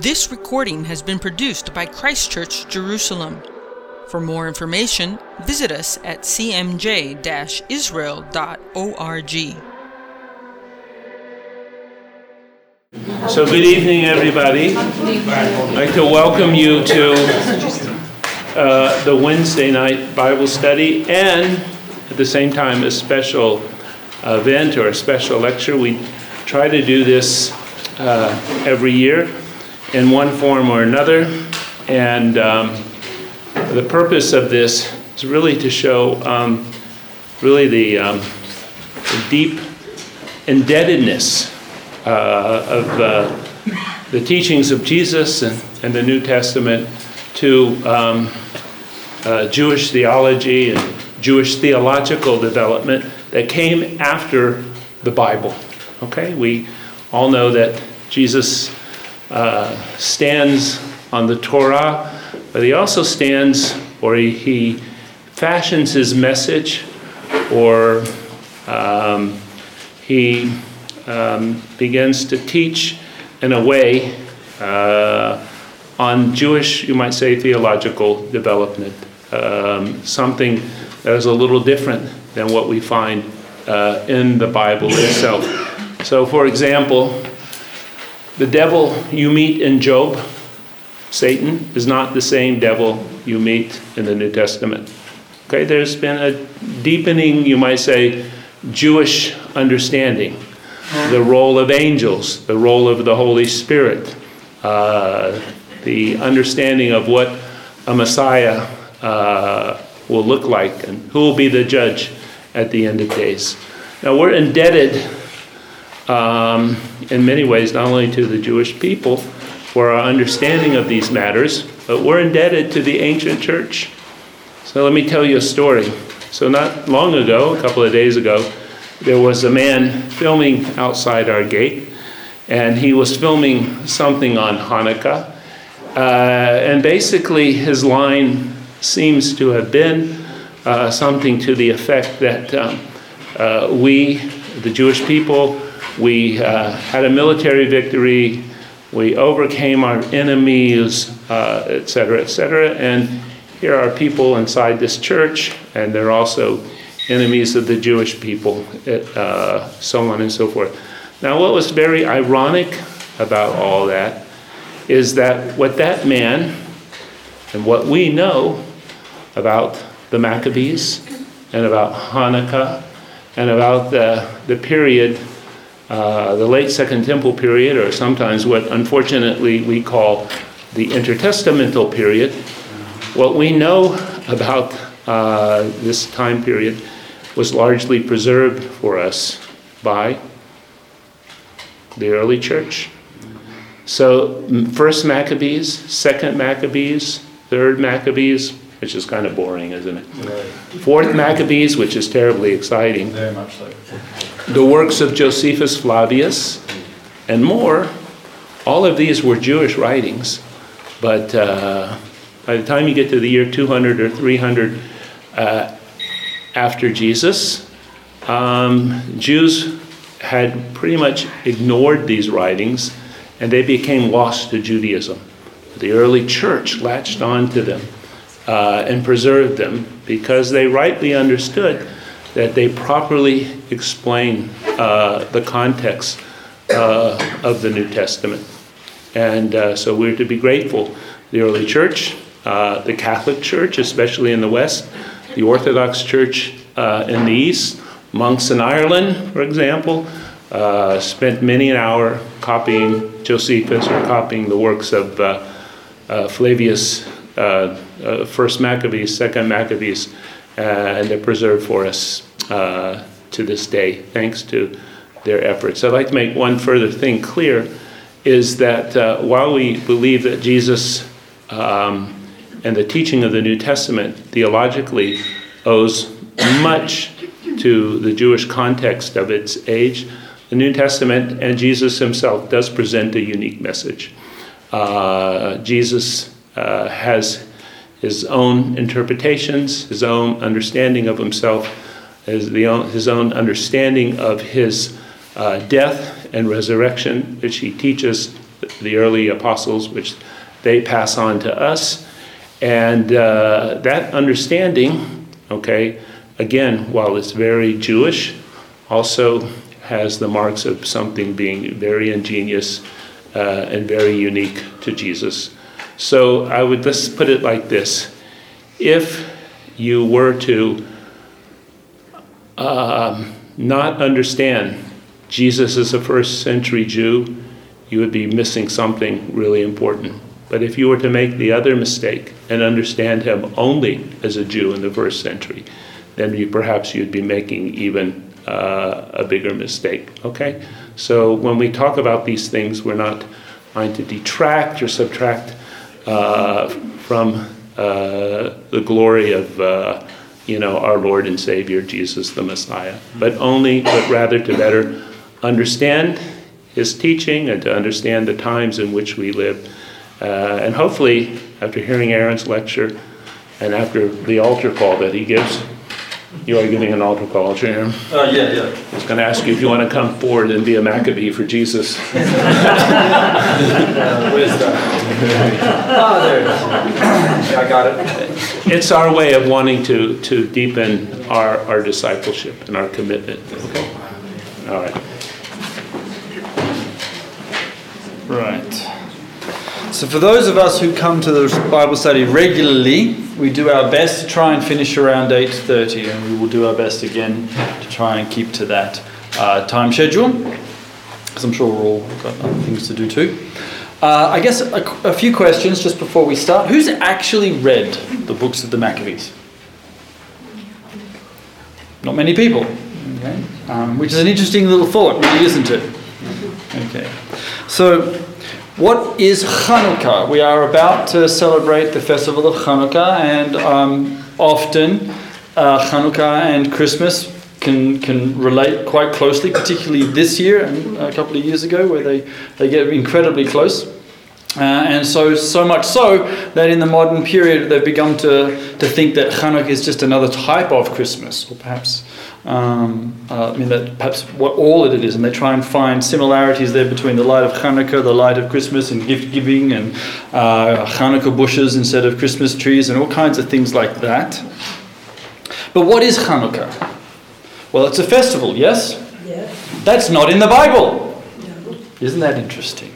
This recording has been produced by Christchurch Jerusalem. For more information, visit us at cmj israel.org. So, good evening, everybody. I'd like to welcome you to uh, the Wednesday night Bible study and at the same time a special event or a special lecture. We try to do this uh, every year in one form or another, and um, the purpose of this is really to show um, really the, um, the deep indebtedness uh, of uh, the teachings of Jesus and, and, the New Testament to um, uh, Jewish theology and Jewish theological development that came after the Bible. Okay, we all know that Jesus uh, stands on the Torah, but he also stands or he, he fashions his message or um, he um, begins to teach in a way uh, on Jewish, you might say, theological development, um, something that is a little different than what we find uh, in the Bible itself. So, for example, the devil you meet in Job, Satan, is not the same devil you meet in the New Testament. Okay, there's been a deepening, you might say, Jewish understanding. The role of angels, the role of the Holy Spirit, uh, the understanding of what a Messiah uh, will look like and who will be the judge at the end of days. Now, we're indebted um, in many ways not only to the Jewish people for our understanding of these matters, but we're indebted to the ancient church. So, let me tell you a story. So, not long ago, a couple of days ago, there was a man filming outside our gate, and he was filming something on Hanukkah. Uh, and basically, his line seems to have been uh, something to the effect that um, uh, we, the Jewish people, we uh, had a military victory, we overcame our enemies, uh, etc. Et and here are people inside this church, and they're also enemies of the Jewish people, uh, so on and so forth. Now, what was very ironic about all that is that what that man and what we know about the Maccabees and about Hanukkah and about the, the period, uh, the late Second Temple period, or sometimes what unfortunately we call the intertestamental period. What we know about uh, this time period was largely preserved for us by the early church. So, first Maccabees, second Maccabees, third Maccabees, which is kind of boring, isn't it? Right. Fourth Maccabees, which is terribly exciting. Very much so. The works of Josephus Flavius, and more. All of these were Jewish writings, but uh, by the time you get to the year 200 or 300 uh, after Jesus, um, Jews had pretty much ignored these writings and they became lost to Judaism. The early church latched on to them uh, and preserved them because they rightly understood that they properly explain uh, the context uh, of the New Testament. And uh, so we're to be grateful. The early church, uh, the Catholic Church, especially in the West, the Orthodox Church uh, in the East, monks in Ireland, for example, spent many an hour copying Josephus or copying the works of Flavius uh, uh, first Maccabees, second Maccabees, uh, and they're preserved for us to this day, thanks to their efforts. I'd like to make one further thing clear is that uh, while we believe that Jesus um, and the teaching of the New Testament theologically owes much to the Jewish context of its age, the New Testament and Jesus himself does present a unique message. Uh, Jesus uh, has his own interpretations, his own understanding of himself, his, the, his own understanding of his uh, death and resurrection, which he teaches the early apostles, which they pass on to us. And uh, that understanding, okay, again, while it's very Jewish, also has the marks of something being very ingenious uh, and very unique to Jesus. So I would just put it like this if you were to um, not understand Jesus is a first century Jew, you would be missing something really important. But if you were to make the other mistake and understand him only as a Jew in the first century, then you, perhaps you'd be making even uh, a bigger mistake. Okay? So when we talk about these things, we're not trying to detract or subtract from uh, the glory of uh, you know our Lord and Savior Jesus the Messiah, but only, but rather to better understand His teaching and to understand the times in which we live, uh, and hopefully, after hearing Aaron's lecture and after the altar call that he gives, you are giving an altar call, Aaron. Uh, yeah, yeah. He's going to ask you if you want to come forward and be a Maccabee for Jesus. uh, where's that? oh, there it is. Yeah, I got it. It's our way of wanting to, to deepen our, our discipleship and our commitment. Okay? All right. Right. So, for those of us who come to the Bible study regularly, we do our best to try and finish around 8:30, and we will do our best again to try and keep to that uh, time schedule, because I'm sure we're all got other things to do too. Uh, I guess a, a, few questions just before we start. Who's actually read the books of the Maccabees? Not many people. Okay, um, which is an interesting little thought, really, isn't it? Okay, so what is Hanukkah? We are about to celebrate the festival of Hanukkah, and um, often uh, Hanukkah and Christmas can, can relate quite closely, particularly this year and a couple of years ago, where they, they get incredibly close. Uh, and so, so much so that in the modern period they've begun to, to think that Hanukkah is just another type of Christmas, or perhaps um, uh, I mean, that perhaps what all it is, and they try and find similarities there between the light of Hanukkah, the light of Christmas, and gift giving, and uh, Hanukkah bushes instead of Christmas trees, and all kinds of things like that. But what is Hanukkah? Well, it's a festival, yes? Yes. That's not in the Bible. No. Isn't that interesting?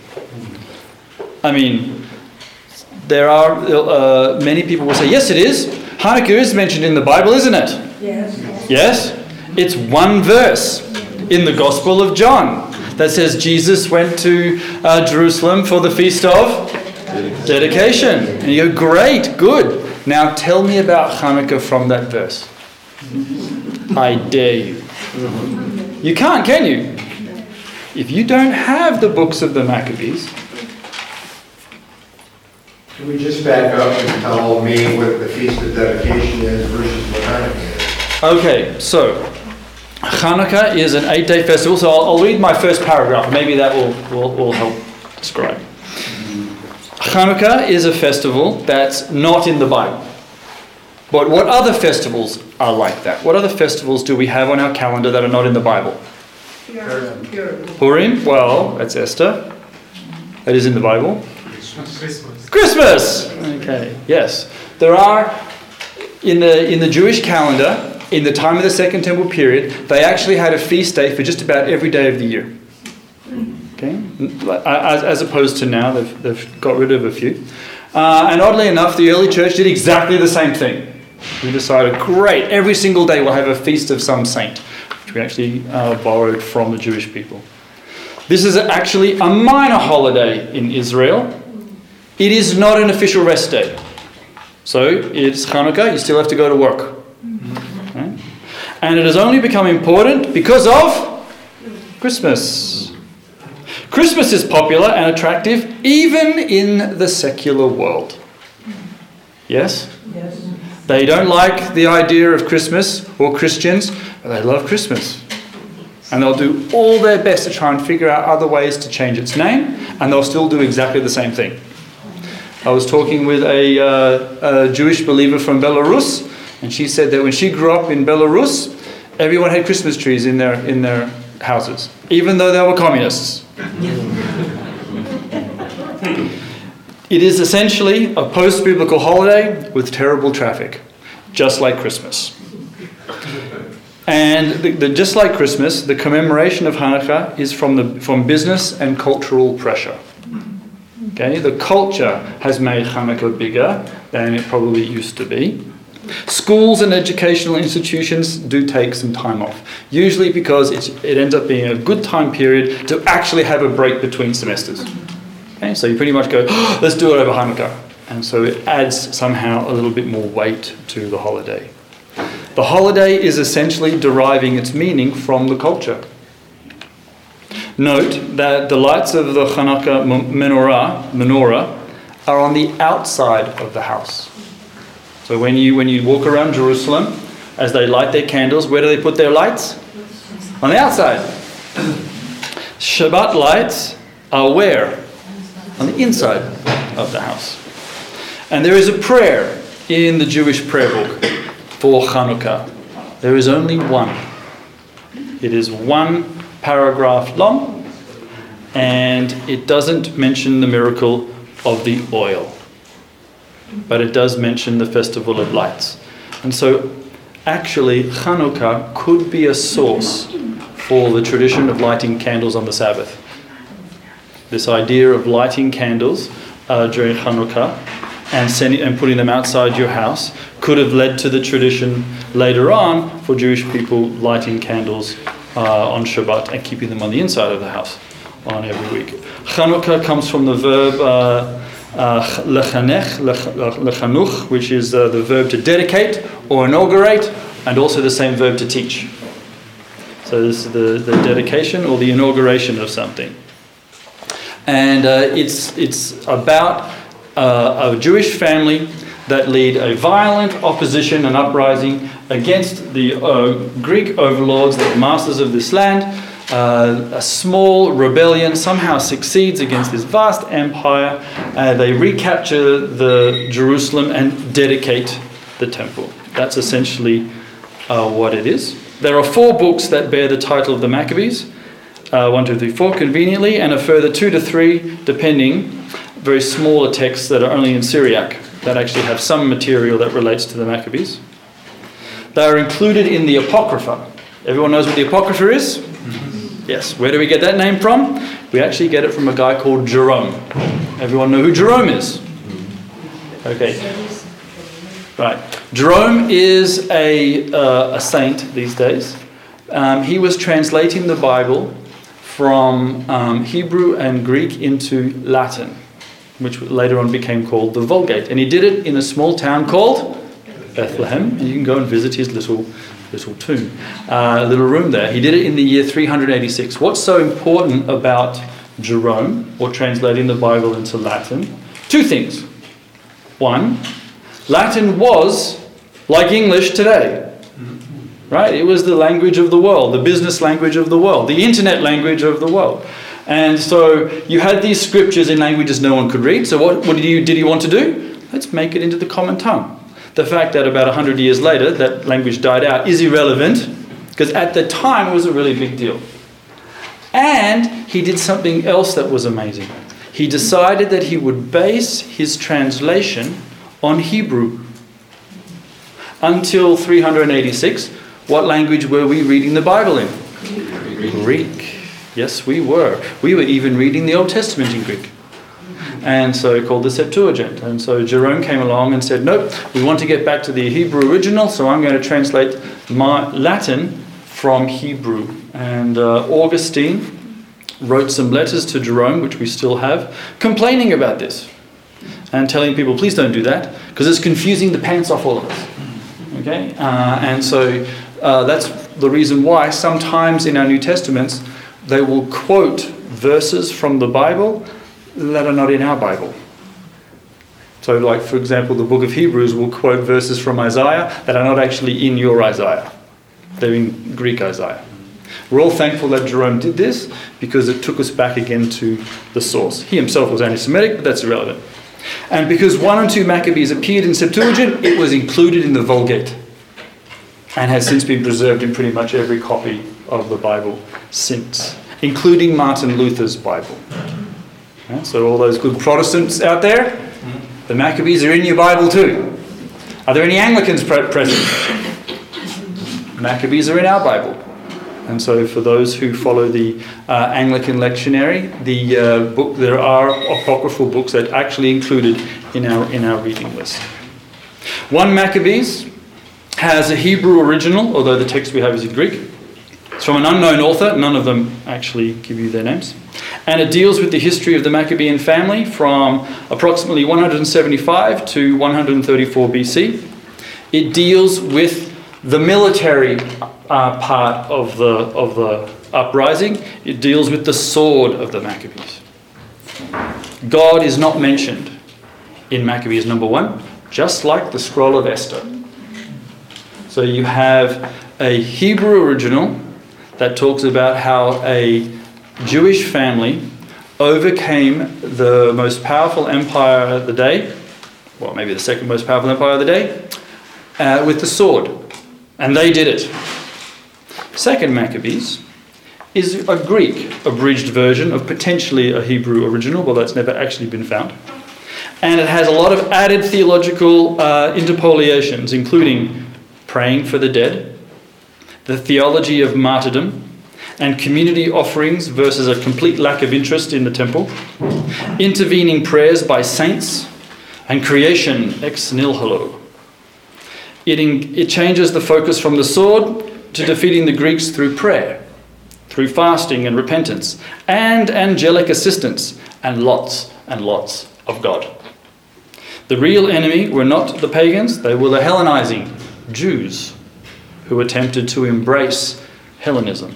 I mean, there are uh, many people will say, yes, it is. Hanukkah is mentioned in the Bible, isn't it? Yes. Yes? It's one verse in the Gospel of John that says Jesus went to uh, Jerusalem for the feast of dedication. And you go, great, good. Now tell me about Hanukkah from that verse. I dare you. You can't, can you? If you don't have the books of the Maccabees, can we just back up and tell me what the Feast of Dedication is versus what Hanukkah is? Okay, so Hanukkah is an eight day festival, so I'll, I'll, read my first paragraph. Maybe that will, will, will help describe. Hanukkah is a festival that's not in the Bible. But what other festivals are like that? What other festivals do we have on our calendar that are not in the Bible? Purim. Well, that's Esther. That is in the Bible. Christmas. Christmas. Okay. Yes, there are in the in the Jewish calendar in the time of the Second Temple period, they actually had a feast day for just about every day of the year. Okay, as, as opposed to now, they've, they've got rid of a few. Uh, and oddly enough, the early church did exactly the same thing. We decided, great, every single day we'll have a feast of some saint, which we actually uh, borrowed from the Jewish people. This is actually a minor holiday in Israel. It is not an official rest day. So it's Hanukkah, you still have to go to work. And it has only become important because of Christmas. Christmas is popular and attractive even in the secular world. Yes? Yes. They don't like the idea of Christmas or Christians, but they love Christmas. And they'll do all their best to try and figure out other ways to change its name, and they'll still do exactly the same thing. I was talking with a, uh, a Jewish believer from Belarus, and she said that when she grew up in Belarus, everyone had Christmas trees in their, in their houses, even though they were communists. It is essentially a post biblical holiday with terrible traffic, just like Christmas. And the, the, just like Christmas, the commemoration of Hanukkah is from, the, from business and cultural pressure. Okay, the culture has made Hanukkah bigger than it probably used to be. Schools and educational institutions do take some time off, usually because it ends up being a good time period to actually have a break between semesters. Okay, so you pretty much go, oh, let's do it over Hanukkah. And so it adds somehow a little bit more weight to the holiday. The holiday is essentially deriving its meaning from the culture. Note that the lights of the Hanukkah menorah, menorah are on the outside of the house. So when you, when you walk around Jerusalem, as they light their candles, where do they put their lights? On the outside. Shabbat lights are where? On the inside of the house. And there is a prayer in the Jewish prayer book for Hanukkah. There is only one. It is one paragraph long, and it doesn't mention the miracle of the oil but it does mention the Festival of Lights. And so, actually, Hanukkah could be a source for the tradition of lighting candles on the Sabbath. This idea of lighting candles uh, during Hanukkah and, sending, and putting them outside your house could have led to the tradition later on for Jewish people lighting candles uh, on Shabbat and keeping them on the inside of the house on every week. Hanukkah comes from the verb. Uh, uh, lechanuch, which is uh, the verb to dedicate or inaugurate, and also the same verb to teach. So this is the, the dedication or the inauguration of something. And uh, it's, it's about uh, a Jewish family that lead a violent opposition and uprising against the uh, Greek overlords, the masters of this land, uh, a small rebellion somehow succeeds against this vast empire. Uh, they recapture the Jerusalem and dedicate the temple. That's essentially uh, what it is. There are four books that bear the title of the Maccabees. Uh, one, two, three, four, conveniently, and a further two to three, depending, very smaller texts that are only in Syriac that actually have some material that relates to the Maccabees. They are included in the Apocrypha. Everyone knows what the Apocrypha is? Yes. Where do we get that name from? We actually get it from a guy called Jerome. Everyone know who Jerome is? Okay. Right. Jerome is a, uh, a saint these days. Um, he was translating the Bible from um, Hebrew and Greek into Latin, which later on became called the Vulgate. And he did it in a small town called Bethlehem. And you can go and visit his little little tomb, uh, little room there. He did it in the year 386. What's so important about Jerome, or translating the Bible into Latin? Two things. One, Latin was like English today. Right? It was the language of the world, the business language of the world, the internet language of the world. And so you had these scriptures in languages no one could read. So what, what did, he, did he want to do? Let's make it into the common tongue. The fact that about 100 years later that language died out is irrelevant because at the time it was a really big deal. And he did something else that was amazing. He decided that he would base his translation on Hebrew. Until 386, what language were we reading the Bible in? Greek. Yes, we were. We were even reading the Old Testament in Greek and so called the Septuagint. And so Jerome came along and said, Nope, we want to get back to the Hebrew original, so I'm going to translate my Latin from Hebrew. And uh, Augustine wrote some letters to Jerome, which we still have, complaining about this and telling people, please don't do that, because it's confusing the pants off all of us. Okay? Uh, and so uh, that's the reason why sometimes in our New Testaments they will quote verses from the Bible that are not in our Bible. So, like for example, the book of Hebrews will quote verses from Isaiah that are not actually in your Isaiah, they're in Greek Isaiah. We're all thankful that Jerome did this because it took us back again to the source. He himself was anti Semitic, but that's irrelevant. And because 1 and 2 Maccabees appeared in Septuagint, it was included in the Vulgate and has since been preserved in pretty much every copy of the Bible since, including Martin Luther's Bible. So, all those good Protestants out there, the Maccabees are in your Bible too. Are there any Anglicans pre- present? Maccabees are in our Bible. And so, for those who follow the uh, Anglican lectionary, the uh, book there are apocryphal books that actually included in our in our reading list. One Maccabees has a Hebrew original, although the text we have is in Greek. It's from an unknown author. None of them actually give you their names. And it deals with the history of the Maccabean family from approximately 175 to 134 BC. It deals with the military uh, part of the, of the uprising. It deals with the sword of the Maccabees. God is not mentioned in Maccabees number one, just like the scroll of Esther. So you have a Hebrew original that talks about how a Jewish family overcame the most powerful empire of the day, well, maybe the second most powerful empire of the day, uh, with the sword. And they did it. Second Maccabees is a Greek abridged version of potentially a Hebrew original, but that's never actually been found. And it has a lot of added theological uh, interpolations, including praying for the dead, the theology of martyrdom, and community offerings versus a complete lack of interest in the temple, intervening prayers by saints, and creation ex nihilo. It, in, it changes the focus from the sword to defeating the Greeks through prayer, through fasting and repentance, and angelic assistance, and lots and lots of God. The real enemy were not the pagans, they were the Hellenizing Jews who attempted to embrace Hellenism.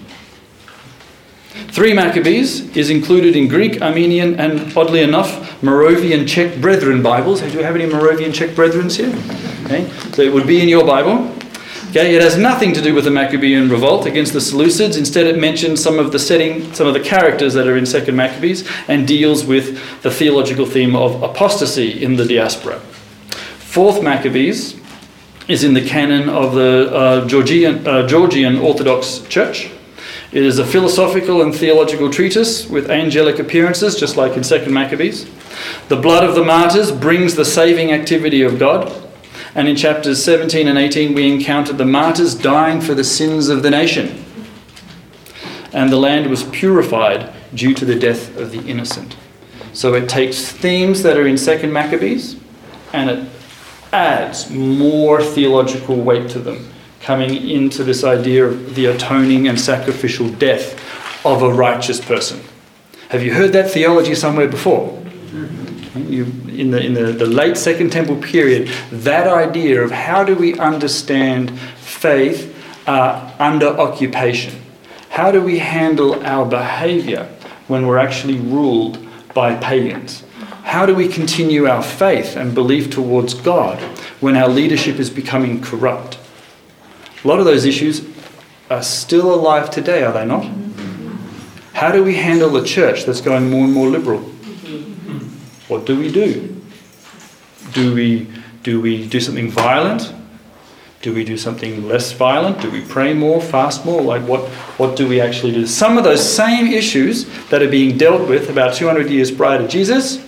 Three Maccabees is included in Greek, Armenian, and oddly enough, Moravian Czech Brethren Bibles. Do we have any Moravian Czech Brethrens here? Okay, so it would be in your Bible. Okay, it has nothing to do with the Maccabean revolt against the Seleucids. Instead, it mentions some of the setting, some of the characters that are in Second Maccabees, and deals with the theological theme of apostasy in the diaspora. Fourth Maccabees is in the canon of the uh, Georgian, uh, Georgian Orthodox Church. It is a philosophical and theological treatise with angelic appearances, just like in Second Maccabees. The blood of the martyrs brings the saving activity of God. And in chapters 17 and 18, we encountered the martyrs dying for the sins of the nation. And the land was purified due to the death of the innocent. So it takes themes that are in Second Maccabees and it adds more theological weight to them coming into this idea of the atoning and sacrificial death of a righteous person. Have you heard that theology somewhere before? You, in the, in the, the late Second Temple period, that idea of how do we understand faith uh, under occupation? How do we handle our behavior when we're actually ruled by pagans? How do we continue our faith and belief towards God when our leadership is becoming corrupt? A lot of those issues are still alive today, are they not? How do we handle a church that's going more and more liberal? What do we do? Do we do we do something violent? Do we do something less violent? Do we pray more, fast more? Like what what do we actually do? Some of those same issues that are being dealt with about 200 years prior to Jesus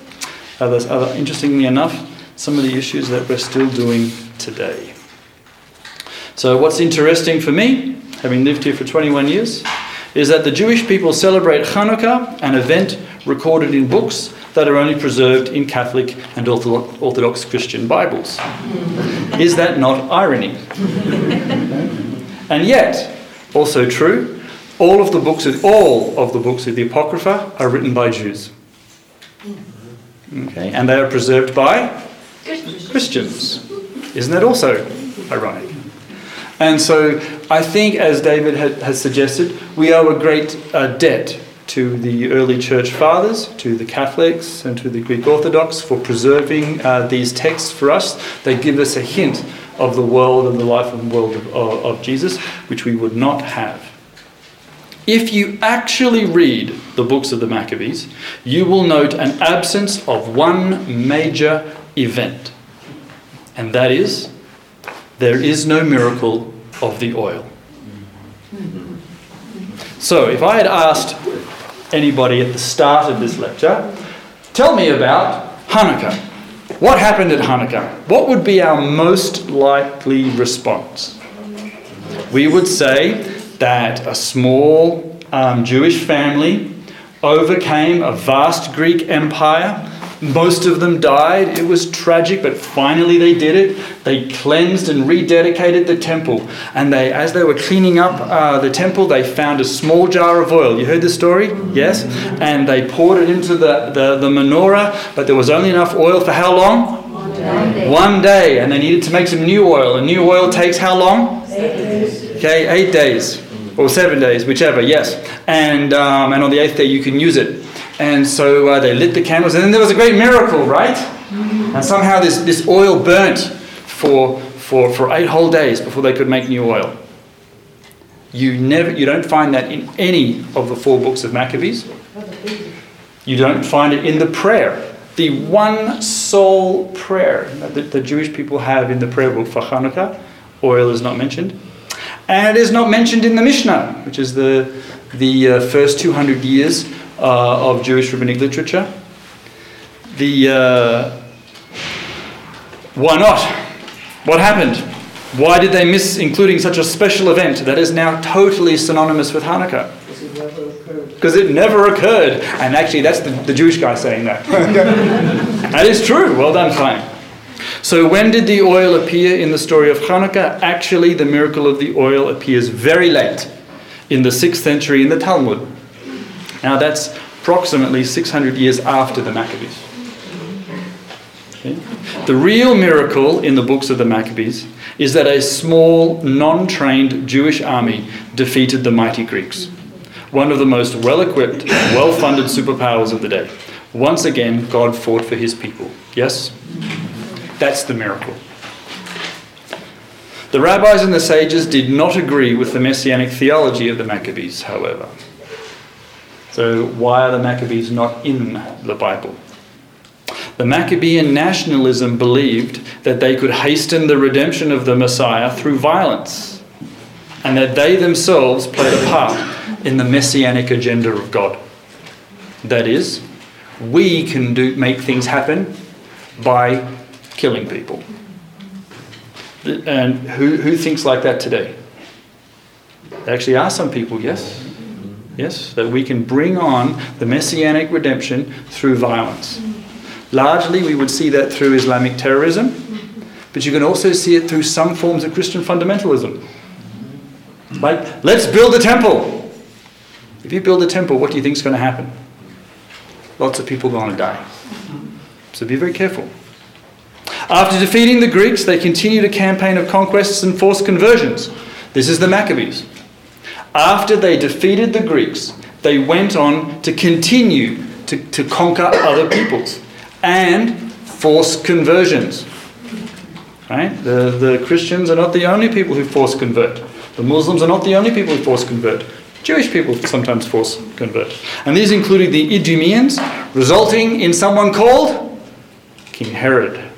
those, are interestingly enough some of the issues that we're still doing today. So, what's interesting for me, having lived here for 21 years, is that the Jewish people celebrate Hanukkah, an event recorded in books that are only preserved in Catholic and Orthodox Christian Bibles. Is that not irony? and yet, also true, all of the books all of the books of the Apocrypha are written by Jews. Okay, and they are preserved by Christians. Isn't that also ironic? And so I think, as David had, has suggested, we owe a great uh, debt to the early church fathers, to the Catholics, and to the Greek Orthodox for preserving uh, these texts for us. They give us a hint of the world and the life and world of, of, of Jesus, which we would not have. If you actually read the books of the Maccabees, you will note an absence of one major event, and that is there is no miracle of the oil. So, if I had asked anybody at the start of this lecture, Tell me about Hanukkah. What happened at Hanukkah? What would be our most likely response? We would say that a small um, Jewish family overcame a vast Greek empire most of them died. It was tragic, but finally they did it. They cleansed and rededicated the temple. And they, as they were cleaning up uh, the temple, they found a small jar of oil. You heard the story? Yes? And they poured it into the, the, the menorah, but there was only enough oil for how long? One day. One day. And they needed to make some new oil. And new oil takes how long? Eight days. Okay, eight days. Or seven days, whichever, yes. And, um, and on the eighth day, you can use it. And so uh, they lit the candles, and then there was a great miracle, right? And somehow this, this oil burnt for, for, for eight whole days before they could make new oil. You, never, you don't find that in any of the four books of Maccabees. You don't find it in the prayer. The one sole prayer that the Jewish people have in the prayer book for Hanukkah, oil is not mentioned. And it is not mentioned in the Mishnah, which is the, the uh, first 200 years uh, of Jewish rabbinic literature. The uh, why not? What happened? Why did they miss including such a special event that is now totally synonymous with Hanukkah? Because it never occurred. And actually, that's the, the Jewish guy saying that. that is true. Well done, Chaim. So, when did the oil appear in the story of Hanukkah? Actually, the miracle of the oil appears very late, in the 6th century in the Talmud. Now that's approximately 600 years after the Maccabees. Okay. The real miracle in the books of the Maccabees is that a small, non trained Jewish army defeated the mighty Greeks, one of the most well equipped, well funded superpowers of the day. Once again, God fought for his people. Yes? That's the miracle. The rabbis and the sages did not agree with the messianic theology of the Maccabees, however. So, why are the Maccabees not in the Bible? The Maccabean nationalism believed that they could hasten the redemption of the Messiah through violence, and that they themselves played a part in the messianic agenda of God. That is, we can do, make things happen by killing people. And who, who thinks like that today? There actually are some people, yes? Yes, that we can bring on the messianic redemption through violence. Largely, we would see that through Islamic terrorism, but you can also see it through some forms of Christian fundamentalism. Like, let's build a temple. If you build a temple, what do you think is going to happen? Lots of people are going to die. So be very careful. After defeating the Greeks, they continued a campaign of conquests and forced conversions. This is the Maccabees. After they defeated the Greeks, they went on to continue to, to conquer other peoples and force conversions. Right? The, the Christians are not the only people who force convert. The Muslims are not the only people who force convert. Jewish people sometimes force convert. And these included the Idumeans, resulting in someone called King Herod.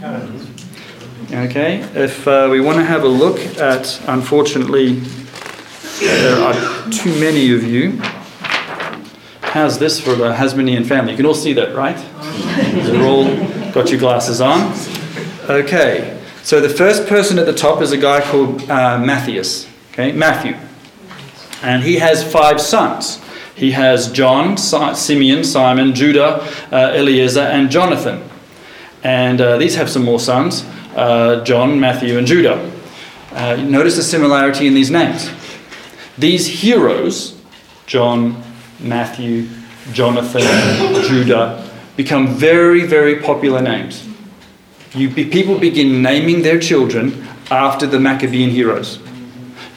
Okay, if uh, we want to have a look at, unfortunately, there are too many of you. How's this for the Hasmonean family? You can all see that, right? You've all got your glasses on. Okay, so the first person at the top is a guy called uh, Matthias, okay, Matthew. And he has five sons. He has John, Simeon, Simon, Judah, uh, Eliezer, and Jonathan. And uh, these have some more sons uh, John, Matthew, and Judah. Uh, notice the similarity in these names. These heroes, John, Matthew, Jonathan, Judah, become very, very popular names. You, people begin naming their children after the Maccabean heroes.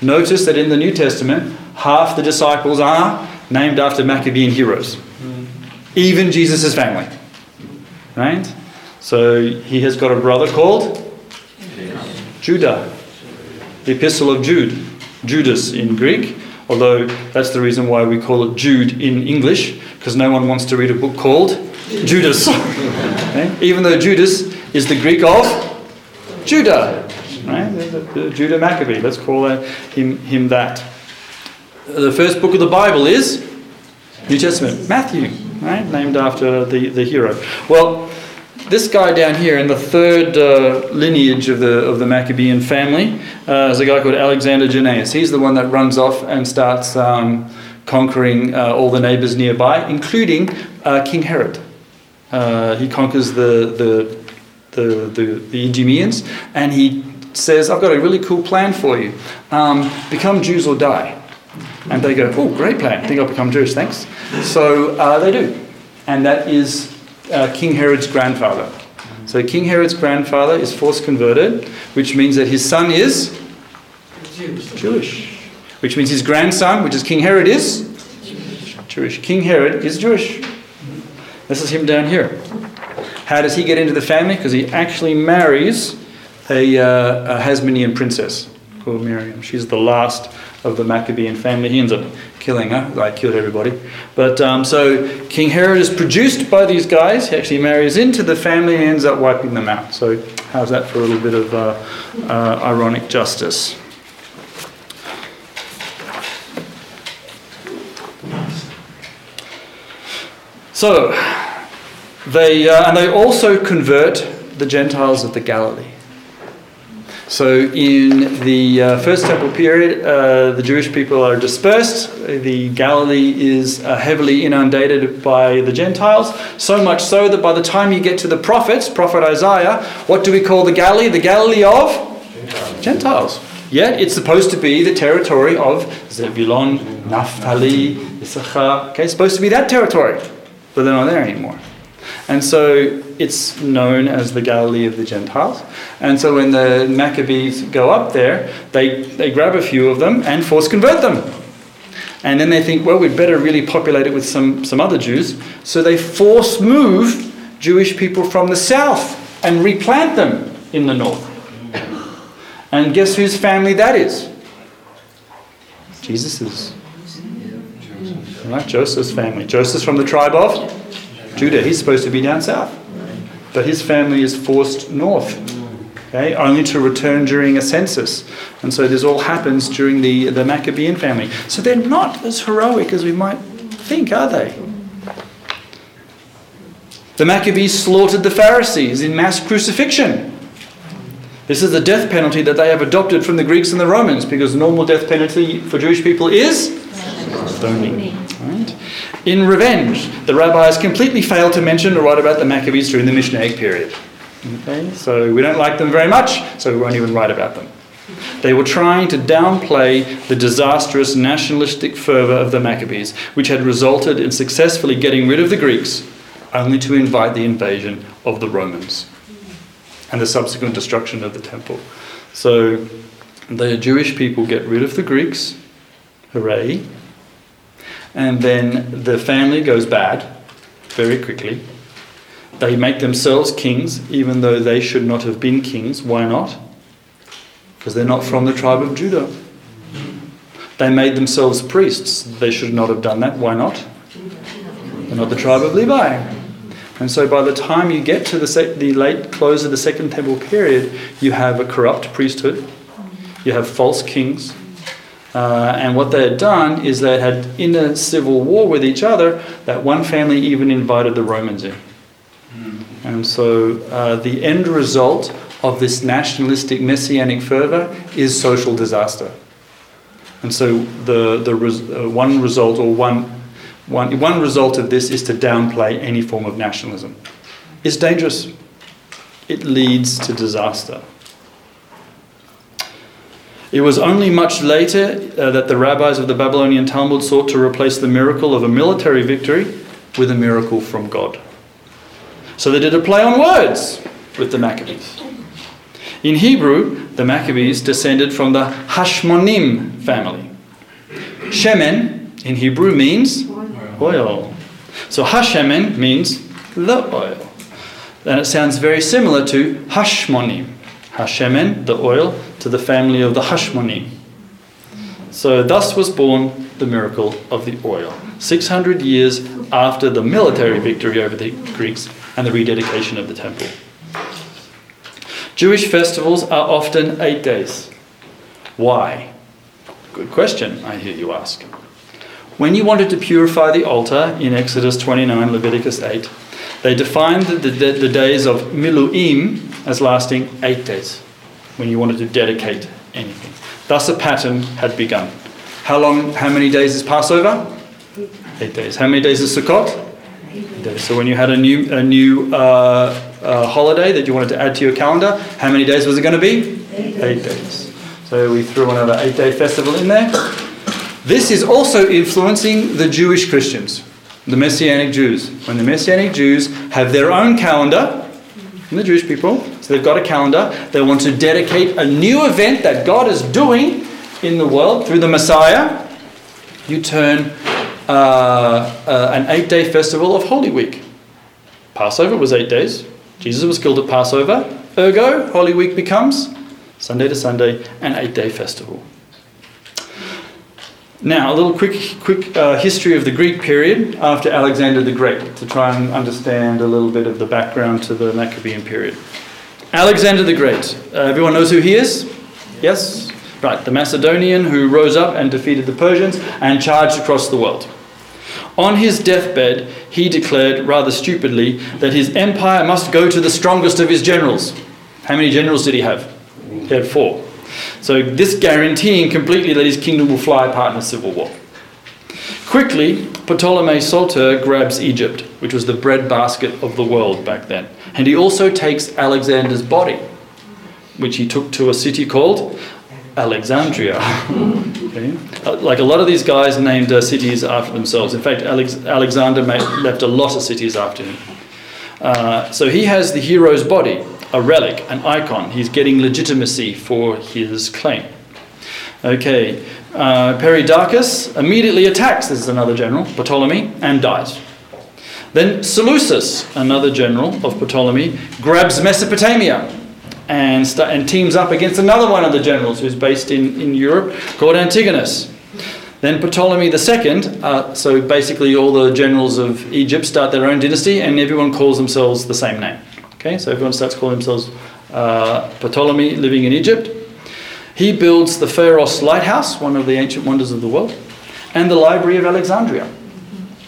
Notice that in the New Testament, half the disciples are named after Maccabean heroes, even Jesus' family. Right? So he has got a brother called Judah, the Epistle of Jude. Judas in Greek, although that's the reason why we call it Jude in English, because no one wants to read a book called Judas. okay? Eh? Even though Judas is the Greek of Judah. Right? Judah Maccabee, let's call him, him that. The first book of the Bible is New Testament, Matthew. right? Named after the, the hero. Well, this guy down here in the third uh, lineage of the, of the Maccabean family uh, is a guy called Alexander Jannaeus. He's the one that runs off and starts um, conquering uh, all the neighbors nearby, including uh, King Herod. Uh, he conquers the, the, the, the, the Idumeans and he says, I've got a really cool plan for you. Um, become Jews or die. And they go, oh, great plan. I think I'll become Jewish, thanks. So uh, they do. And that is uh, King Herod's grandfather. So King Herod's grandfather is force converted, which means that his son is Jewish. Jewish. Which means his grandson, which is King Herod, is Jewish. King Herod is Jewish. This is him down here. How does he get into the family? Because he actually marries a, uh, a Hasmonean princess called Miriam. She's the last of the Maccabean family. He ends up killing her, like killed everybody. But um, so King Herod is produced by these guys. He actually marries into the family and ends up wiping them out. So how's that for a little bit of uh, uh, ironic justice? So they uh, and they also convert the Gentiles of the Galilee. So, in the uh, First Temple period, uh, the Jewish people are dispersed. The Galilee is uh, heavily inundated by the Gentiles, so much so that by the time you get to the prophets, Prophet Isaiah, what do we call the Galilee? The Galilee of Gentiles. Gentiles. Yet it's supposed to be the territory of Zebulon, Naphtali, Issachar. Okay, it's supposed to be that territory, but they're not there anymore. And so it's known as the Galilee of the Gentiles. And so when the Maccabees go up there, they, they grab a few of them and force convert them. And then they think, well, we'd better really populate it with some, some other Jews. So they force move Jewish people from the south and replant them in the north. And guess whose family that is? Jesus's. Right, Joseph's family. Joseph's from the tribe of Judah. He's supposed to be down south. But his family is forced north, okay, only to return during a census. And so this all happens during the, the Maccabean family. So they're not as heroic as we might think, are they? The Maccabees slaughtered the Pharisees in mass crucifixion. This is the death penalty that they have adopted from the Greeks and the Romans because the normal death penalty for Jewish people is stoning. In revenge, the rabbis completely failed to mention or write about the Maccabees during the Mishnaic period. Okay, so we don't like them very much, so we won't even write about them. They were trying to downplay the disastrous nationalistic fervour of the Maccabees, which had resulted in successfully getting rid of the Greeks, only to invite the invasion of the Romans and the subsequent destruction of the temple. So the Jewish people get rid of the Greeks, hooray, and then the family goes bad very quickly. They make themselves kings, even though they should not have been kings. Why not? Because they're not from the tribe of Judah. They made themselves priests. They should not have done that. Why not? They're not the tribe of Levi. And so by the time you get to the, sec- the late close of the Second Temple period, you have a corrupt priesthood, you have false kings, uh, and what they had done is they had in a civil war with each other that one family even invited the Romans in. And so uh, the end result of this nationalistic messianic fervor is social disaster. And so the, the res- uh, one result or one, one, one result of this is to downplay any form of nationalism. It's dangerous. It leads to disaster. It was only much later uh, that the rabbis of the Babylonian Talmud sought to replace the miracle of a military victory with a miracle from God. So they did a play on words with the Maccabees. In Hebrew, the Maccabees descended from the Hashmonim family. Shemen in Hebrew means oil. So Hashemen means the oil. And it sounds very similar to Hashmonim. Hashemen, the oil, to the family of the Hashmonim. So thus was born the miracle of the oil. 600 years after the military victory over the Greeks and the rededication of the temple. Jewish festivals are often eight days. Why? Good question, I hear you ask. when you wanted to purify the altar in Exodus 29, Leviticus 8, they defined the, the, the days of Miluim as lasting eight days when you wanted to dedicate anything. Thus, a pattern had begun. How long, how many days is Passover? Eight days. How many days is Sukkot? Eight days. So when you had a new, a new uh, uh, holiday that you wanted to add to your calendar, how many days was it going to be? Eight days. Eight days. So we threw another eight day festival in there. This is also influencing the Jewish Christians, the Messianic Jews. When the Messianic Jews have their own calendar, the Jewish people, so they've got a calendar, they want to dedicate a new event that God is doing in the world through the Messiah. You turn uh, uh, an eight day festival of Holy Week. Passover was eight days. Jesus was killed at Passover. Ergo, Holy Week becomes Sunday to Sunday, an eight day festival. Now, a little quick, quick uh, history of the Greek period after Alexander the Great to try and understand a little bit of the background to the Maccabean period. Alexander the Great. Uh, everyone knows who he is? Yes? Right, the Macedonian who rose up and defeated the Persians and charged across the world. On his deathbed, he declared, rather stupidly, that his empire must go to the strongest of his generals. How many generals did he have? He had four. So, this guaranteeing completely that his kingdom will fly apart in a civil war. Quickly, Ptolemy Soter grabs Egypt, which was the breadbasket of the world back then. And he also takes Alexander's body, which he took to a city called Alexandria. okay. Like a lot of these guys named uh, cities after themselves. In fact, Alex- Alexander made, left a lot of cities after him. Uh, so he has the hero's body, a relic, an icon. He's getting legitimacy for his claim. Okay, uh, Perdiccas immediately attacks, this is another general, Ptolemy, and dies. Then Seleucus, another general of Ptolemy, grabs Mesopotamia and, st- and teams up against another one of the generals who's based in, in Europe called Antigonus. Then Ptolemy II, uh, so basically all the generals of Egypt start their own dynasty and everyone calls themselves the same name. Okay, so everyone starts calling themselves uh, Ptolemy living in Egypt. He builds the Pharos Lighthouse, one of the ancient wonders of the world, and the Library of Alexandria,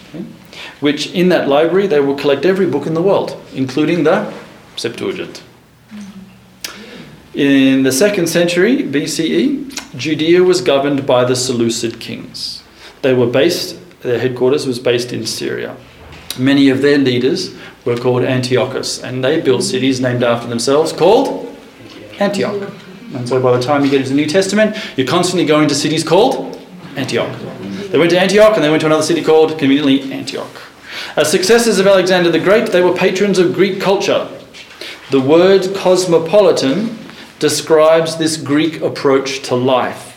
okay, which in that library they will collect every book in the world, including the Septuagint. In the second century BCE, Judea was governed by the Seleucid kings. They were based, their headquarters was based in Syria. Many of their leaders were called Antiochus, and they built cities named after themselves called Antioch. And so by the time you get into the New Testament, you're constantly going to cities called Antioch. They went to Antioch and they went to another city called, conveniently, Antioch. As successors of Alexander the Great, they were patrons of Greek culture. The word cosmopolitan describes this Greek approach to life.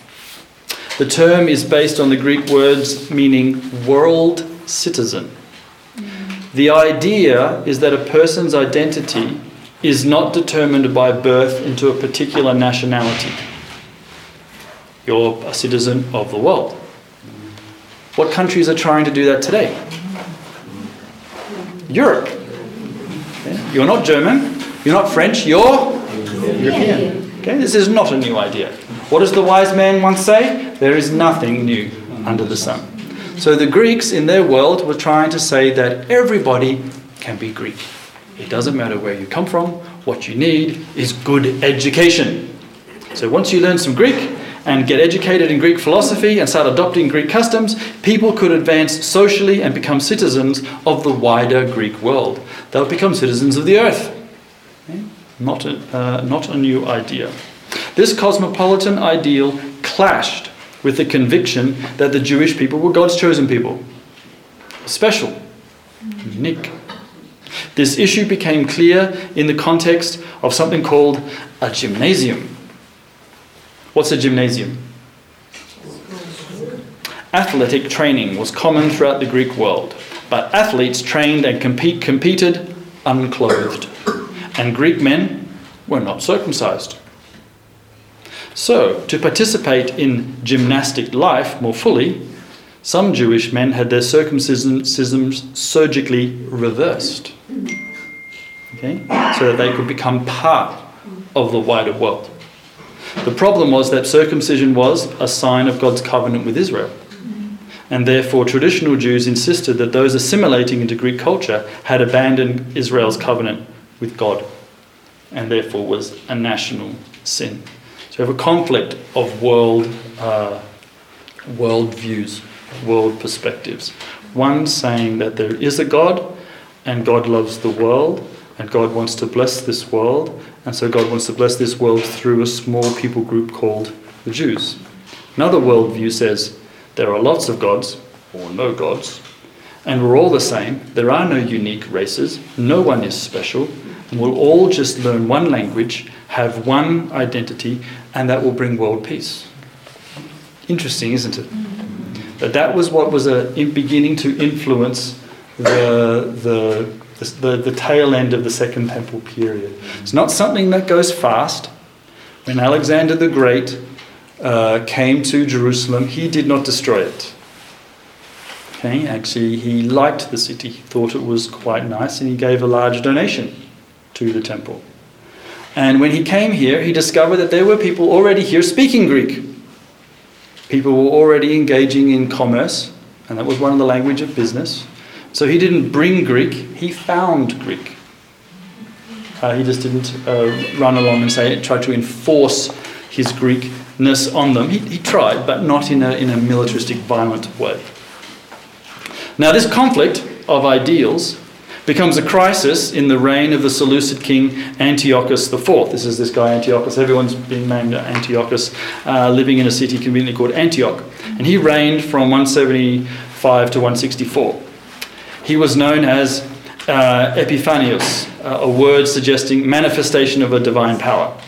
The term is based on the Greek words meaning world citizen. The idea is that a person's identity is not determined by birth into a particular nationality. You're a citizen of the world. What countries are trying to do that today? Europe. You're not German, you're not French, you're European. Okay? This is not a new idea. What does the wise man once say? There is nothing new under the sun. So the Greeks in their world were trying to say that everybody can be Greek. It doesn't matter where you come from, what you need is good education. So once you learn some Greek and get educated in Greek philosophy and start adopting Greek customs, people could advance socially and become citizens of the wider Greek world. They'll become citizens of the earth. Not, a, uh, not a new idea. This cosmopolitan ideal clashed with the conviction that the Jewish people were God's chosen people, special, unique. This issue became clear in the context of something called a gymnasium. What's a gymnasium? Athletic training was common throughout the Greek world, but athletes trained and compete, competed unclothed, and Greek men were not circumcised. So, to participate in gymnastic life more fully, some Jewish men had their circumcisions surgically reversed. Okay? So that they could become part of the wider world. The problem was that circumcision was a sign of God's covenant with Israel. And therefore, traditional Jews insisted that those assimilating into Greek culture had abandoned Israel's covenant with God and therefore was a national sin. So we have a conflict of world, uh, world views, world perspectives. One saying that there is a God and God loves the world and God wants to bless this world, and so God wants to bless this world through a small people group called the Jews. Another worldview says there are lots of gods, or no gods, and we're all the same. There are no unique races, no one is special, and we'll all just learn one language, have one identity, and that will bring world peace. Interesting, isn't it? That was what was beginning to influence the, the, the, the tail end of the Second Temple period. It's not something that goes fast. When Alexander the Great uh, came to Jerusalem, he did not destroy it. Okay, actually, he liked the city, he thought it was quite nice, and he gave a large donation to the temple. And when he came here, he discovered that there were people already here speaking Greek. People were already engaging in commerce, and that was one of the language of business. So he didn't bring Greek, he found Greek. Uh, he just didn't uh, run along and say, try to enforce his Greekness on them. He, he tried, but not in a, in a militaristic, violent way. Now, this conflict of ideals becomes a crisis in the reign of the Seleucid king Antiochus IV. This is this guy Antiochus. Everyone's been named Antiochus, uh, living in a city conveniently called Antioch. And he reigned from 175 to 164. He was known as uh, Epiphanes, uh, a word suggesting manifestation of a divine power.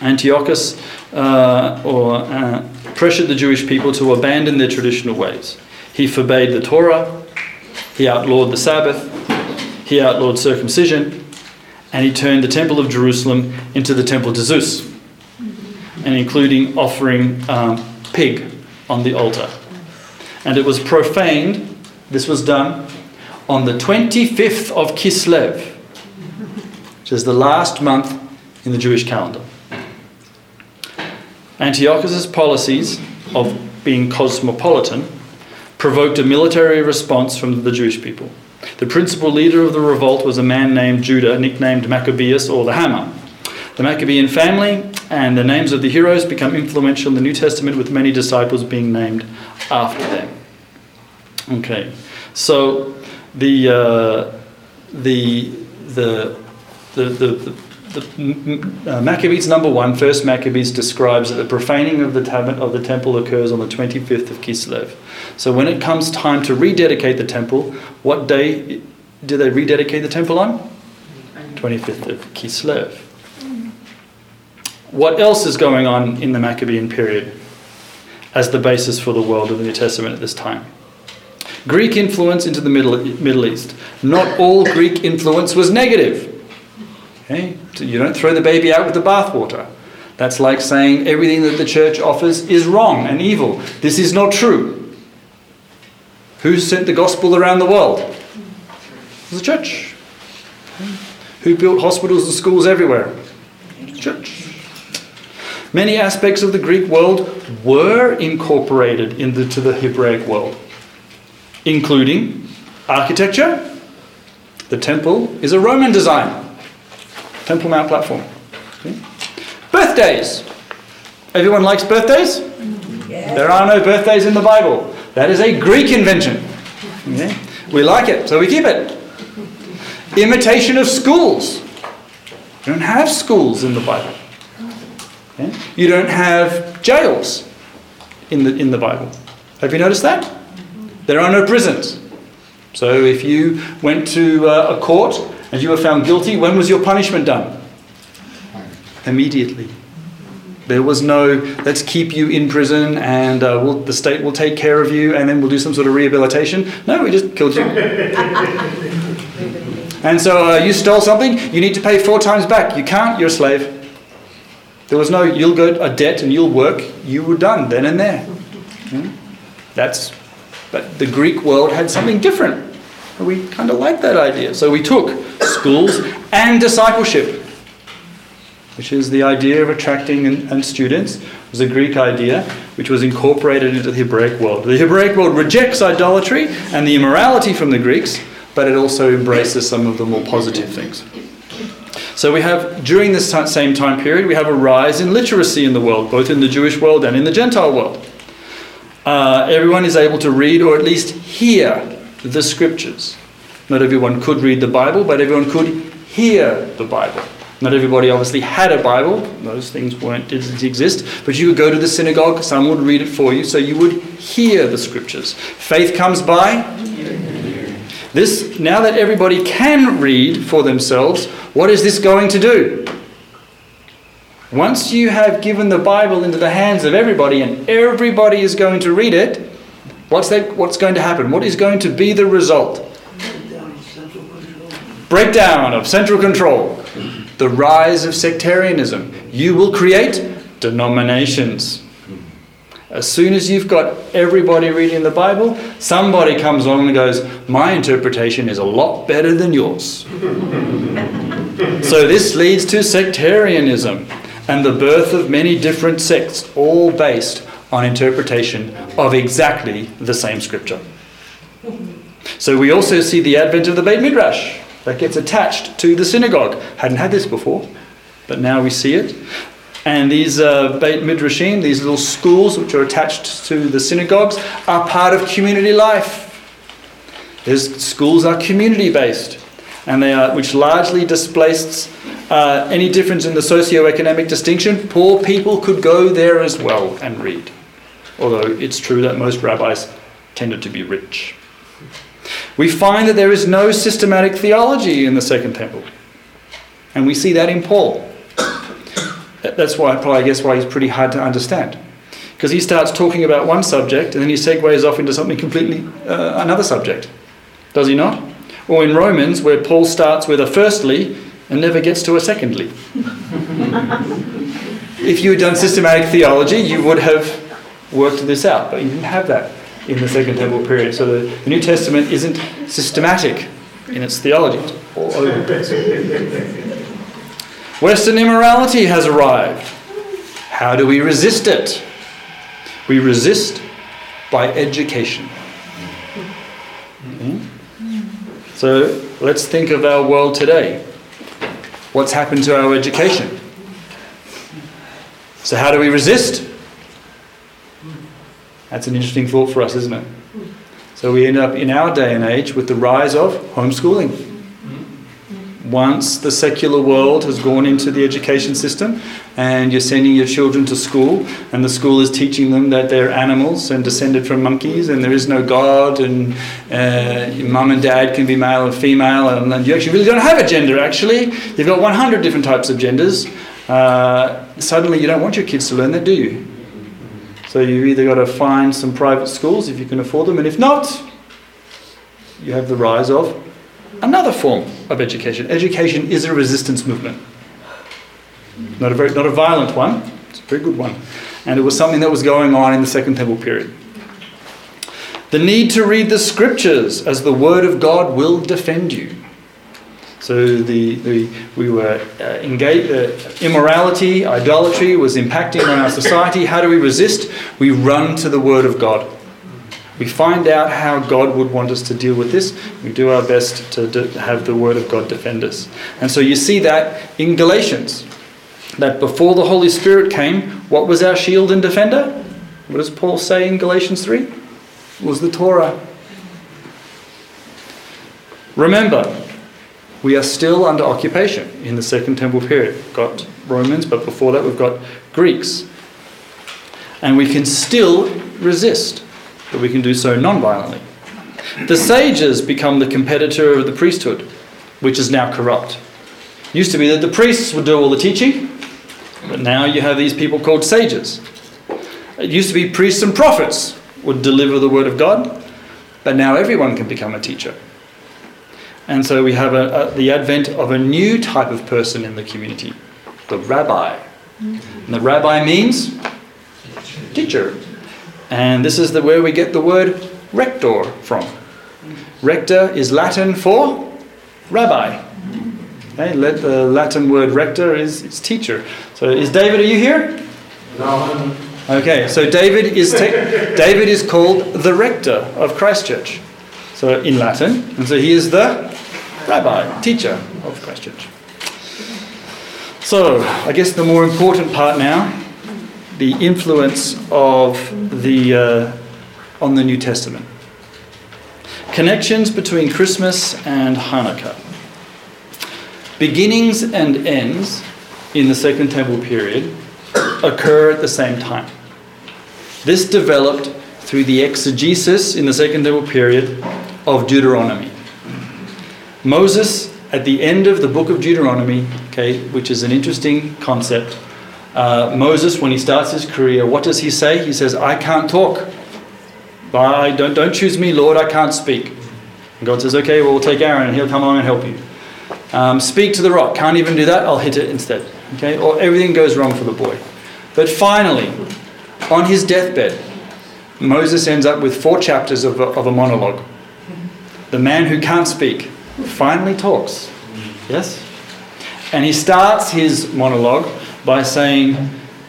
Antiochus uh, or, uh, pressured the Jewish people to abandon their traditional ways. He forbade the Torah, he outlawed the Sabbath, he outlawed circumcision, and he turned the temple of Jerusalem into the temple to Zeus, and including offering um, pig on the altar. And it was profaned, this was done on the 25th of Kislev, which is the last month in the Jewish calendar. Antiochus's policies of being cosmopolitan provoked a military response from the Jewish people. The principal leader of the revolt was a man named Judah, nicknamed Maccabeus or the Hammer. The Maccabean family and the names of the heroes become influential in the New Testament, with many disciples being named after them. Okay, so the uh, the the the, the, the uh, Maccabees number one, first Maccabees describes that the profaning of the, tab- of the temple occurs on the 25th of Kislev. So when it comes time to rededicate the temple, what day do they rededicate the temple on? 25th of Kislev. What else is going on in the Maccabean period as the basis for the world of the New Testament at this time? Greek influence into the Middle, Middle East. Not all Greek influence was negative. Okay? You don't throw the baby out with the bathwater. That's like saying everything that the church offers is wrong and evil. This is not true. Who sent the gospel around the world? The church. Who built hospitals and schools everywhere? The church. Many aspects of the Greek world were incorporated into the Hebraic world, including architecture. The temple is a Roman design. Temple Mount platform. Okay. Birthdays. Everyone likes birthdays? Yeah. There are no birthdays in the Bible. That is a Greek invention. Okay. We like it, so we keep it. Imitation of schools. You don't have schools in the Bible. Okay. You don't have jails in the, in the Bible. Have you noticed that? There are no prisons. So if you went to uh, a court and you were found guilty, when was your punishment done? Immediately. There was no, let's keep you in prison and uh, we'll, the state will take care of you and then we'll do some sort of rehabilitation. No, we just killed you. and so uh, you stole something, you need to pay four times back. You can't, you're a slave. There was no, you'll go a debt and you'll work. You were done then and there. Hmm? That's, but the Greek world had something different. We kind of like that idea. So we took schools and discipleship. which is the idea of attracting and, and students, It was a Greek idea which was incorporated into the Hebraic world. The Hebraic world rejects idolatry and the immorality from the Greeks, but it also embraces some of the more positive things. So we have, during this same time period, we have a rise in literacy in the world, both in the Jewish world and in the Gentile world. Uh, everyone is able to read or at least hear the scriptures. Not everyone could read the Bible, but everyone could hear the Bible. Not everybody obviously had a Bible; those things weren't didn't exist. But you would go to the synagogue; someone would read it for you, so you would hear the scriptures. Faith comes by. This now that everybody can read for themselves, what is this going to do? Once you have given the Bible into the hands of everybody and everybody is going to read it, what's that what's going to happen? What is going to be the result? Breakdown of central control. The rise of sectarianism. You will create denominations. As soon as you've got everybody reading the Bible, somebody comes along and goes, My interpretation is a lot better than yours. so this leads to sectarianism and the birth of many different sects, all based on interpretation of exactly the same scripture. So we also see the advent of the Beit Midrash that gets attached to the synagogue. Hadn't had this before, but now we see it. And these uh, Beit Midrashim, these little schools which are attached to the synagogues, are part of community life. These schools are community based, and they are which largely displaced uh, any difference in the socio-economic distinction. Poor people could go there as well and read, although it's true that most rabbis tended to be rich. We find that there is no systematic theology in the Second Temple. And we see that in Paul. That's why, probably, I guess, why he's pretty hard to understand. Because he starts talking about one subject and then he segues off into something completely uh, another subject. Does he not? Or in Romans, where Paul starts with a firstly and never gets to a secondly. if you had done systematic theology, you would have worked this out, but you didn't have that in the Second Temple period. So the, New Testament isn't systematic in its theology. Western immorality has arrived. How do we resist it? We resist by education. Hmm? So let's think of our world today. What's happened to our education? So, how do we resist? That's an interesting thought for us, isn't it? So, we end up in our day and age with the rise of homeschooling. Once the secular world has gone into the education system and you're sending your children to school, and the school is teaching them that they're animals and descended from monkeys, and there is no God, and uh, mum and dad can be male and female, and, and, you actually really don't have a gender, actually. You've got 100 different types of genders. Uh, suddenly, you don't want your kids to learn that, do you? So you've either got to find some private schools if you can afford them, and if not, you have the rise of another form of education. Education is a resistance movement. Not a, very, not a violent one, it's a very good one. And it was something that was going on in the Second Temple period. The need to read the scriptures as the Word of God will defend you. So the, the we were uh, engaged. Uh, immorality, idolatry was impacting on our society. How do we resist? We run to the Word of God. We find out how God would want us to deal with this. We do our best to have the Word of God defend us. And so you see that in Galatians, that before the Holy Spirit came, what was our shield and defender? What does Paul say in Galatians 3? It was the Torah. Remember, we are still under occupation in the Second Temple period. We've got Romans, but before that, we've got Greeks. And we can still resist but we can do so non-violently. The sages become the competitor of the priesthood, which is now corrupt. It used to be that the priests would do all the teaching, but now you have these people called sages. It used to be priests and prophets would deliver the word of God, but now everyone can become a teacher. And so we have a, a, the advent of a new type of person in the community, the rabbi. And the rabbi means teacher. And this is the, where we get the word rector from. Rector is Latin for rabbi. Okay, let the Latin word rector is, is teacher. So is David, are you here? No. Okay, so David is te- David is called the rector of Christchurch. So in Latin, and so he is the rabbi, teacher of Christchurch. So I guess the more important part now, the influence of the uh, on the New Testament. Connections between Christmas and Hanukkah. Beginnings and ends in the Second Temple period occur at the same time. This developed through the exegesis in the Second Temple period of Deuteronomy. Moses, at the end of the book of Deuteronomy, okay, which is an interesting concept, uh, Moses, when he starts his career, what does he say? He says, I can't talk. I don't, don't choose me, Lord, I can't speak. And God says, okay, well, we'll take Aaron and he'll come along and help you. Um, speak to the rock. Can't even do that, I'll hit it instead. Okay, or everything goes wrong for the boy. But finally, on his deathbed, Moses ends up with four chapters of a, of a monologue. The man who can't speak finally talks. Yes? And he starts his monologue by saying,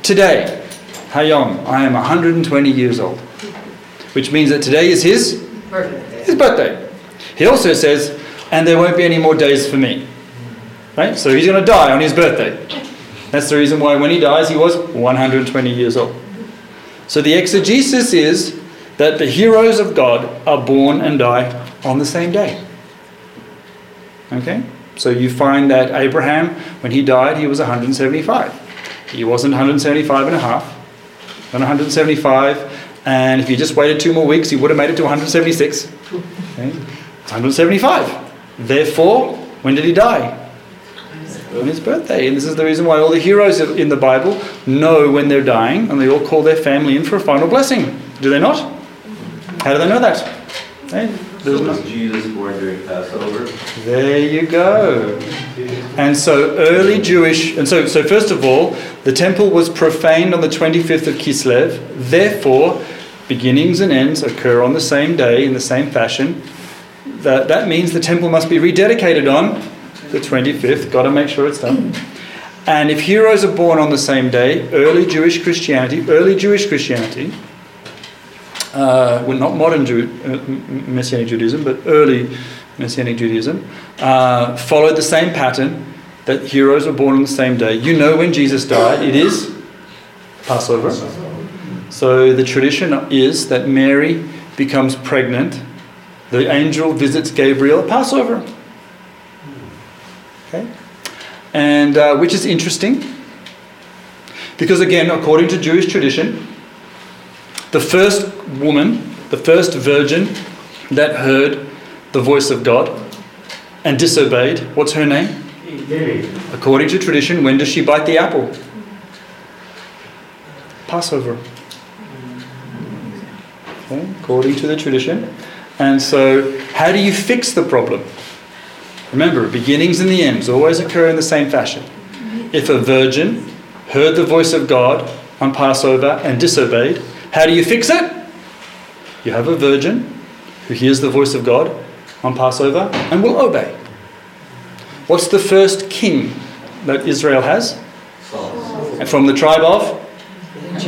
Today, Hayom, I am 120 years old. Which means that today is his Birthday. his birthday. He also says, and there won't be any more days for me. Right? So he's going to die on his birthday. That's the reason why when he dies, he was 120 years old. So the exegesis is that the heroes of God are born and die on the same day. Okay? So you find that Abraham, when he died, he was 175. He wasn't 175 and a half, then 175, and if he just waited two more weeks, he would have made it to 176. Okay? 175. Therefore, when did he die? On his birthday. And this is the reason why all the heroes in the Bible know when they're dying and they all call their family in for a final blessing. Do they not? How do they know that? Okay? There's So was Jesus born during Passover? there you go. And so early Jewish, and so, so first of all, the temple was profaned on the 25th of Kislev. Therefore, beginnings and ends occur on the same day in the same fashion. That, that means the temple must be rededicated on the 25th. Got to make sure it's done. And if heroes are born on the same day, early Jewish Christianity, early Jewish Christianity, uh, well, not modern Jew, uh, Messianic Judaism, but early Messianic Judaism, uh, followed the same pattern that heroes were born on the same day. You know when Jesus died, it is Passover. So the tradition is that Mary becomes pregnant, the angel visits Gabriel at Passover. Okay? And uh, which is interesting because, again, according to Jewish tradition, the first woman, the first virgin that heard the voice of God and disobeyed, what's her name? According to tradition, when does she bite the apple? Passover. Okay, according to the tradition. And so, how do you fix the problem? Remember, beginnings and the ends always occur in the same fashion. If a virgin heard the voice of God on Passover and disobeyed, how do you fix it? You have a virgin who hears the voice of God on Passover and will obey. What's the first king that Israel has? And from the tribe of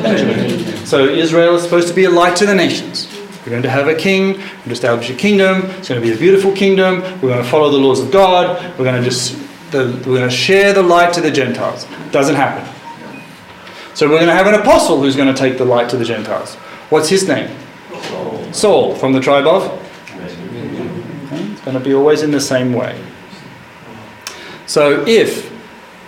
Benjamin. So Israel is supposed to be a light to the nations. We're going to have a king, we're going to establish a kingdom, it's going to be a beautiful kingdom, we're going to follow the laws of God, we're going to just the, we're going to share the light to the Gentiles. Doesn't happen. So we're going to have an apostle who's going to take the light to the Gentiles. What's his name? Saul, from the tribe of? Okay, It's going to be always in the same way. So if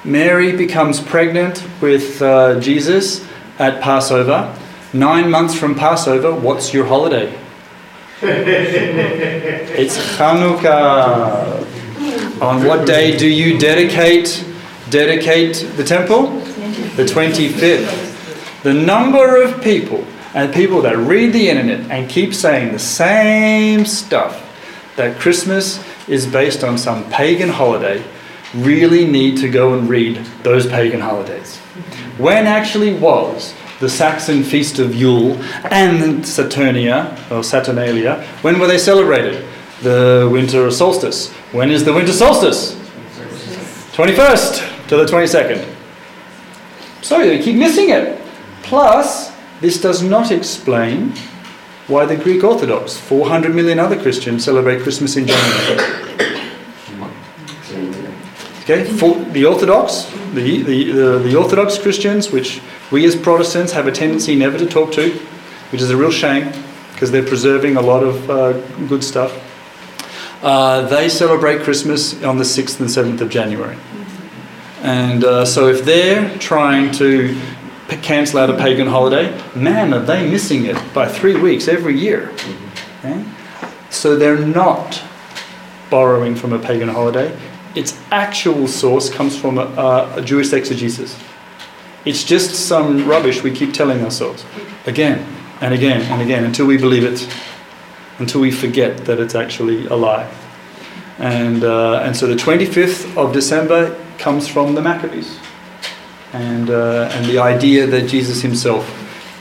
Mary becomes pregnant with uh, Jesus at Passover, nine months from Passover, what's your holiday? it's Hanukkah. On what day do you dedicate dedicate the temple? The 25th. The number of people and people that read the internet and keep saying the same stuff that Christmas is based on some pagan holiday really need to go and read those pagan holidays. When actually was the Saxon feast of Yule and Saturnia or Saturnalia? When were they celebrated? The winter solstice. When is the winter solstice? 21st to the 22nd. So you keep missing it. Plus, this does not explain why the Greek Orthodox, 400 million other Christians, celebrate Christmas in January. Okay, for the Orthodox, the, the, the, the Orthodox Christians, which we as Protestants have a tendency never to talk to, which is a real shame because they're preserving a lot of uh, good stuff. Uh, they celebrate Christmas on the 6th and 7th of January. And uh, so if they're trying to cancel out a pagan holiday, man, are they missing it by three weeks every year. Okay? So they're not borrowing from a pagan holiday. Its actual source comes from a, a Jewish exegesis. It's just some rubbish we keep telling ourselves again and again and again until we believe it, until we forget that it's actually a lie. And, uh, and so the 25th of December comes from the Maccabees. And, uh, and the idea that Jesus himself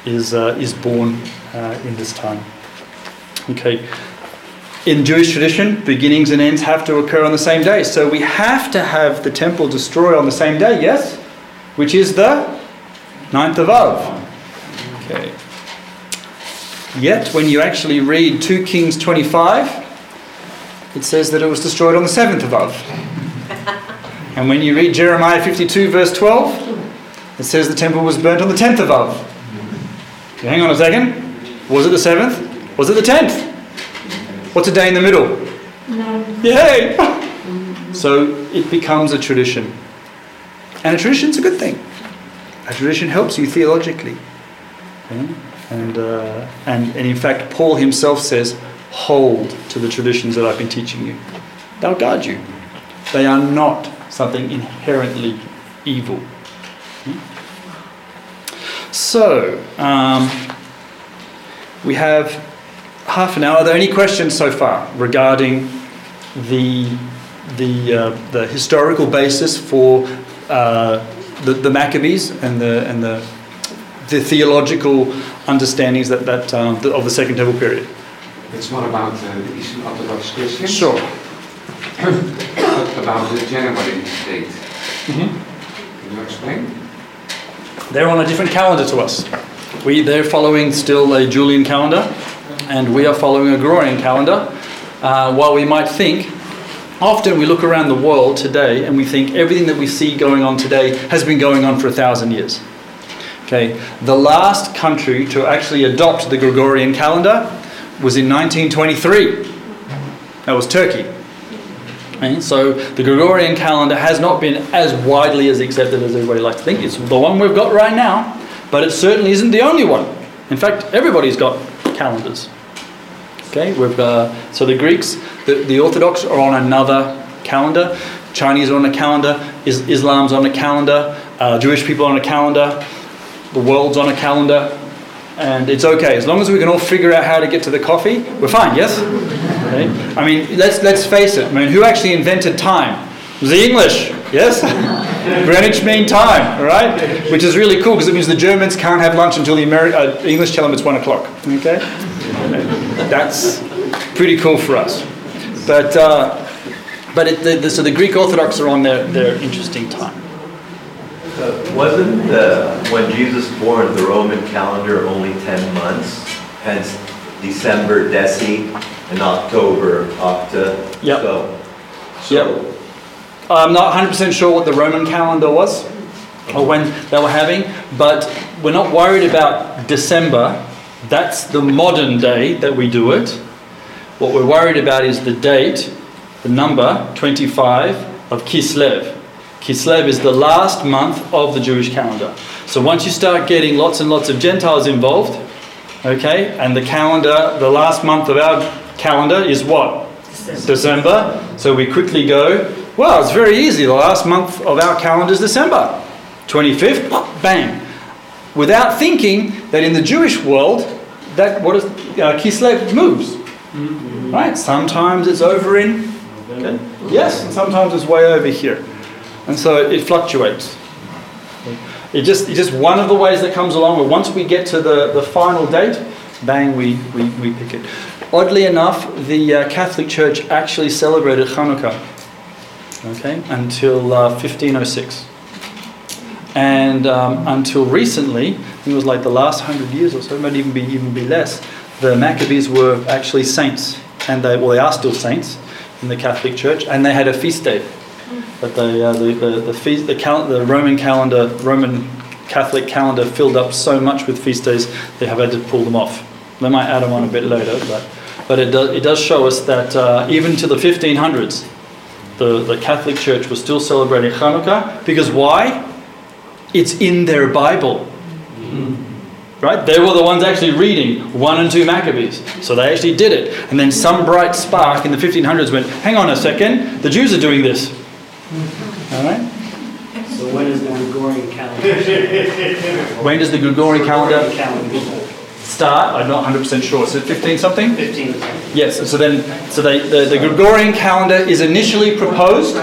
is, uh, is born uh, in this time. Okay. In Jewish tradition, beginnings and ends have to occur on the same day. So we have to have the temple destroyed on the same day, yes? Which is the 9th of Av. Okay. Yet, when you actually read 2 Kings 25, it says that it was destroyed on the 7th of Av. And when you read Jeremiah 52, verse 12, it says the temple was burnt on the 10th of Av. Okay, hang on a second. Was it the 7th? Was it the 10th? What's a day in the middle? No. Yay! So it becomes a tradition. And a tradition's a good thing. A tradition helps you theologically. Okay? And, uh, and, and in fact, Paul himself says, hold to the traditions that I've been teaching you. They'll guide you. They are not something inherently evil. So, um, we have half an hour. Are there any questions so far regarding the, the, uh, the historical basis for uh, the, the Maccabees and the, and the, the theological understandings that, that, um, the, of the Second Temple period? It's more about uh, the Eastern Orthodox Christians. Sure. about the January date. Mm-hmm. Can you explain? They're on a different calendar to us. We, they're following still a Julian calendar, and we are following a Gregorian calendar. Uh, while we might think, often we look around the world today and we think everything that we see going on today has been going on for a thousand years. Okay, the last country to actually adopt the Gregorian calendar was in 1923. That was Turkey. Okay, so the Gregorian calendar has not been as widely as accepted as everybody likes to think. It's the one we've got right now, but it certainly isn't the only one. In fact, everybody's got calendars. Okay, we've, uh, so the Greeks, the, the Orthodox are on another calendar. Chinese are on a calendar. Is, Islam's on a calendar. Uh, Jewish people are on a calendar. The world's on a calendar. And it's okay as long as we can all figure out how to get to the coffee. We're fine. Yes. Okay? I mean, let's let's face it. I mean, who actually invented time? It was the English. Yes. Greenwich Mean Time. All right. Which is really cool because it means the Germans can't have lunch until the Ameri- uh, English tell them it's one o'clock. Okay. That's pretty cool for us. But uh, but it, the, the, so the Greek Orthodox are on their their interesting time. Uh, Wasn't the, when Jesus born, the Roman calendar only 10 months? Hence December Deci and October Octa? Yep. So, Yep. I'm not 100% sure what the Roman calendar was or when they were having, but we're not worried about December. That's the modern day that we do it. What we're worried about is the date, the number 25 of Kislev. Kislev is the last month of the Jewish calendar. So once you start getting lots and lots of Gentiles involved, okay, and the calendar, the last month of our calendar is what? December. So we quickly go, well, it's very easy. The last month of our calendar is December. 25th, bang. Without thinking that in the Jewish world, that what is uh, Kislev moves. Right? Sometimes it's over in, okay? yes, and sometimes it's way over here. And so it, fluctuates. It just, it's just one of the ways that comes along where once we get to the, the final date, bang, we, we, we pick it. Oddly enough, the uh, Catholic Church actually celebrated Hanukkah okay, until uh, 1506. And um, until recently, it was like the last hundred years or so, it might even be even be less. The Maccabees were actually saints, and they well they are still saints in the Catholic Church, and they had a feast day. But the uh, the the the, feast, the, cal- the Roman calendar, Roman Catholic calendar filled up so much with feast days they have had to pull them off. They might add them on a bit later, but but it does it does show us that uh, even to the 1500s, the the Catholic Church was still celebrating Hanukkah because why? It's in their Bible. Right? They were the ones actually reading 1 and 2 Maccabees. So they actually did it. And then some bright spark in the 1500s went, hang on a second, the Jews are doing this. All right? So when is the Gregorian calendar? When does the Gregorian Calendar, start? I'm not 100% sure. Is it 15 something? 15. Yes. So then, so they, the, the Gregorian calendar is initially proposed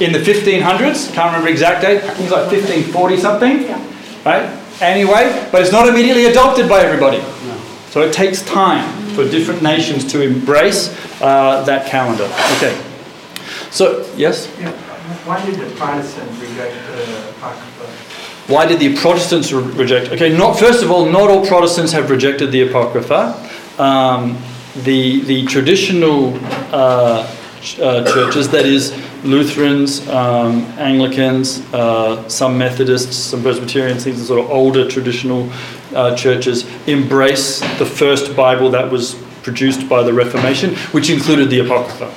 in the 1500s. Can't remember exact date. I think it's like 1540 something. Right? Anyway, but it's not immediately adopted by everybody. So it takes time for different nations to embrace uh, that calendar. Okay. So, yes? Yeah. Why did the Protestants reject the Apocrypha? Why did the Protestants re- reject? Okay, not first of all, not all Protestants have rejected the Apocrypha. Um, the the traditional uh, uh, churches, that is, Lutherans, um, Anglicans, uh, some Methodists, some Presbyterians, these are sort of older traditional uh, churches, embrace the first Bible that was produced by the Reformation, which included the Apocrypha.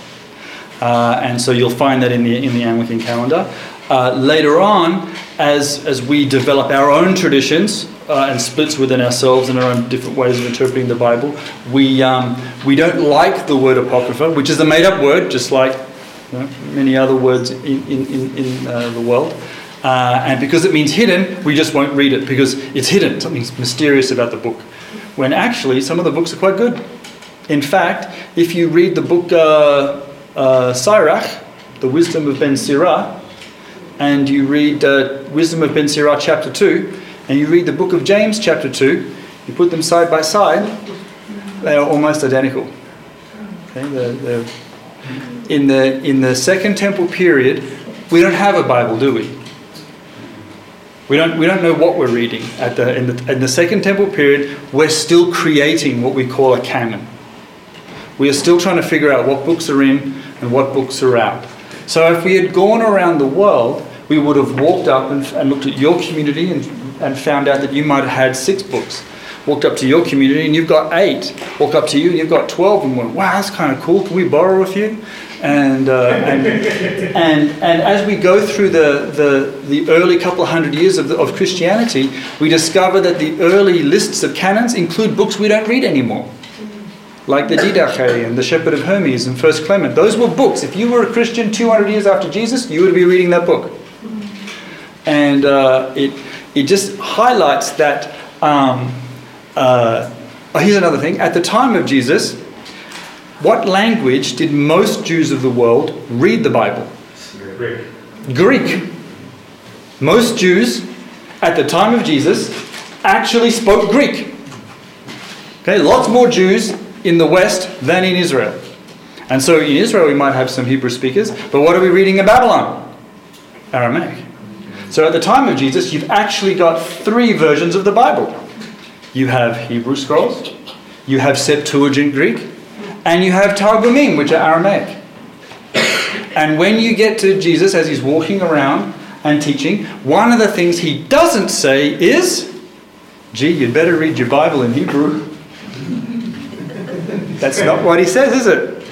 Uh, and so you'll find that in the, in the Anglican calendar. Uh, later on, as, as we develop our own traditions uh, and splits within ourselves and our own different ways of interpreting the Bible, we, um, we don't like the word apocrypha, which is a made up word, just like you know, many other words in, in, in, uh, the world. Uh, and because it means hidden, we just won't read it because it's hidden. Something's mysterious about the book. When actually, some of the books are quite good. In fact, if you read the book uh, uh, Sirach, The Wisdom of Ben Sirah, and you read uh, Wisdom of Ben Sirah chapter 2, and you read the book of James chapter 2, you put them side by side, they are almost identical. Okay, they're, they're in, the, in the Second Temple period, we don't have a Bible, do we? We don't, we don't know what we're reading. At the, in, the, in the Second Temple period, we're still creating what we call a canon. We are still trying to figure out what books are in and what books are out. So if we had gone around the world, we would have walked up and, and looked at your community and, and found out that you might have had six books. Walked up to your community and you've got eight. Walk up to you and you've got 12 and went, wow, that's kind of cool. Can we borrow a few? And, uh, and, and, and as we go through the, the, the early couple hundred years of, the, of Christianity, we discover that the early lists of canons include books we don't read anymore like the Didache and the Shepherd of Hermas and First Clement. Those were books. If you were a Christian 200 years after Jesus, you would be reading that book. And uh, it, it just highlights that. Um, uh, oh, here's another thing. At the time of Jesus, what language did most Jews of the world read the Bible? Greek. Greek. Most Jews at the time of Jesus actually spoke Greek. Okay, lots more Jews in the West than in Israel. And so in Israel, we might have some Hebrew speakers, but what are we reading in Babylon? Aramaic. So at the time of Jesus, you've actually got three versions of the Bible you have Hebrew scrolls, you have Septuagint Greek, and you have Targumim, which are Aramaic. And when you get to Jesus as he's walking around and teaching, one of the things he doesn't say is, gee, you'd better read your Bible in Hebrew. That's not what he says, is it?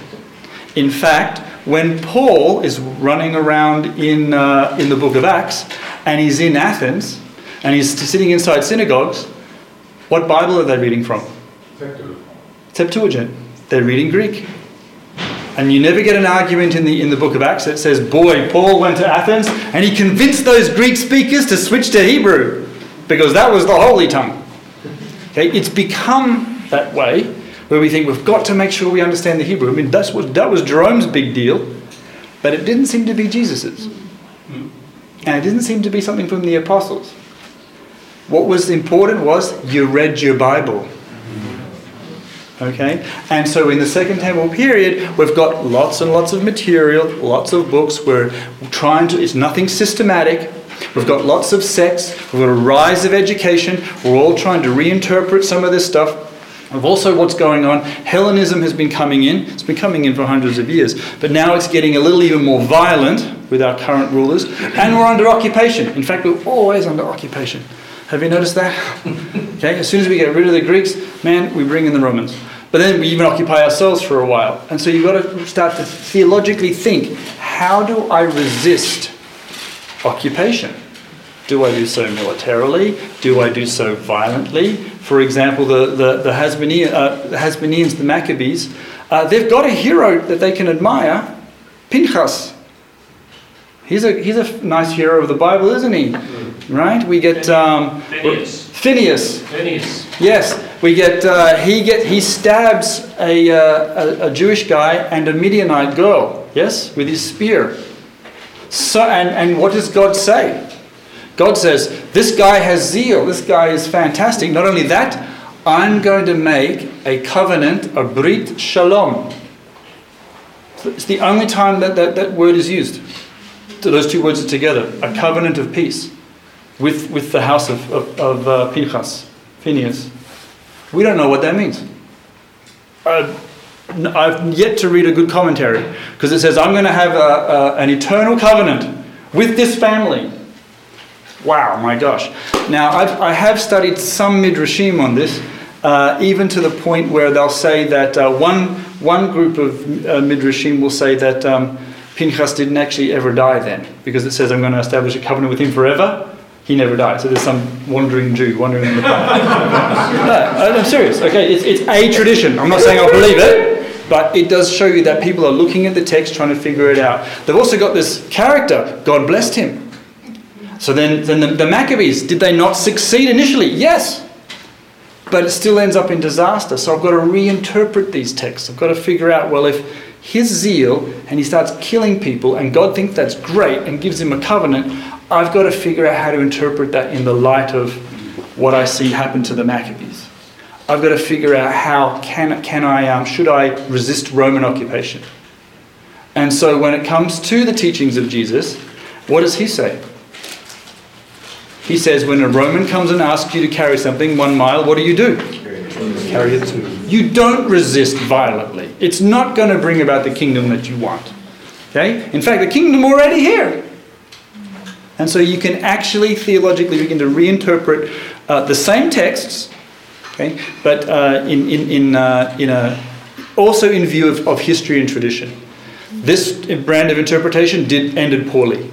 In fact, when Paul is running around in, uh, in the book of Acts and he's in Athens and he's sitting inside synagogues, what Bible are they reading from? Septuagint. They're reading Greek. And you never get an argument in the, in the book of Acts that says, boy, Paul went to Athens and he convinced those Greek speakers to switch to Hebrew because that was the holy tongue. Okay, it's become that way where we think we've got to make sure we understand the Hebrew. I mean, that's what, that was Jerome's big deal, but it didn't seem to be Jesus's. And it didn't seem to be something from the apostles. What was important was you read your Bible. Okay? And so in the Second Temple period, we've got lots and lots of material, lots of books. We're trying to, it's nothing systematic. We've got lots of sects. We've got a rise of education. We're all trying to reinterpret some of this stuff. Of also what's going on, Hellenism has been coming in. It's been coming in for hundreds of years, but now it's getting a little even more violent with our current rulers, and we're under occupation. In fact, we're always under occupation. Have you noticed that? Okay, as soon as we get rid of the Greeks, man, we bring in the Romans. But then we even occupy ourselves for a while. And so you've got to start to theologically think how do I resist occupation? Do I do so militarily? Do I do so violently? For example, the, the, the, Hasmonean, uh, the Hasmoneans, the Maccabees, uh, they've got a hero that they can admire, Pinchas. He's a, he's a nice hero of the Bible, isn't he? Right? We get um, Phineas. Phineas. Phineas. Yes, we get uh, he get he stabs a, uh, a, a Jewish guy and a Midianite girl. Yes, with his spear. So and and what does God say? God says this guy has zeal. This guy is fantastic. Not only that, I'm going to make a covenant, a brit shalom. It's the only time that that, that word is used. Those two words are together. A covenant of peace with, with the house of, of, of uh, Pinchas, Phineas. We don't know what that means. Uh, I've yet to read a good commentary because it says, I'm going to have a, a, an eternal covenant with this family. Wow, my gosh. Now, I've, I have studied some midrashim on this, uh, even to the point where they'll say that uh, one, one group of uh, midrashim will say that um, Pinchas didn't actually ever die then, because it says, I'm going to establish a covenant with him forever. He never died. So there's some wandering Jew wandering in the planet. no, I'm serious. Okay, it's, it's a tradition. I'm not saying I believe it, but it does show you that people are looking at the text trying to figure it out. They've also got this character. God blessed him. So then, then the, the Maccabees, did they not succeed initially? Yes. But it still ends up in disaster. So I've got to reinterpret these texts. I've got to figure out, well, if his zeal and he starts killing people and God thinks that's great and gives him a covenant, I've got to figure out how to interpret that in the light of what I see happen to the Maccabees. I've got to figure out how can, can I, um, should I resist Roman occupation? And so when it comes to the teachings of Jesus, what does he say? He says, when a Roman comes and asks you to carry something one mile, what do you do? Carry it two. You don't resist violently. It's not going to bring about the kingdom that you want. Okay? In fact, the kingdom already here. And so you can actually theologically begin to reinterpret uh, the same texts, okay, but uh, in, in, in, uh, in a, also in view of, of history and tradition. This brand of interpretation did ended poorly.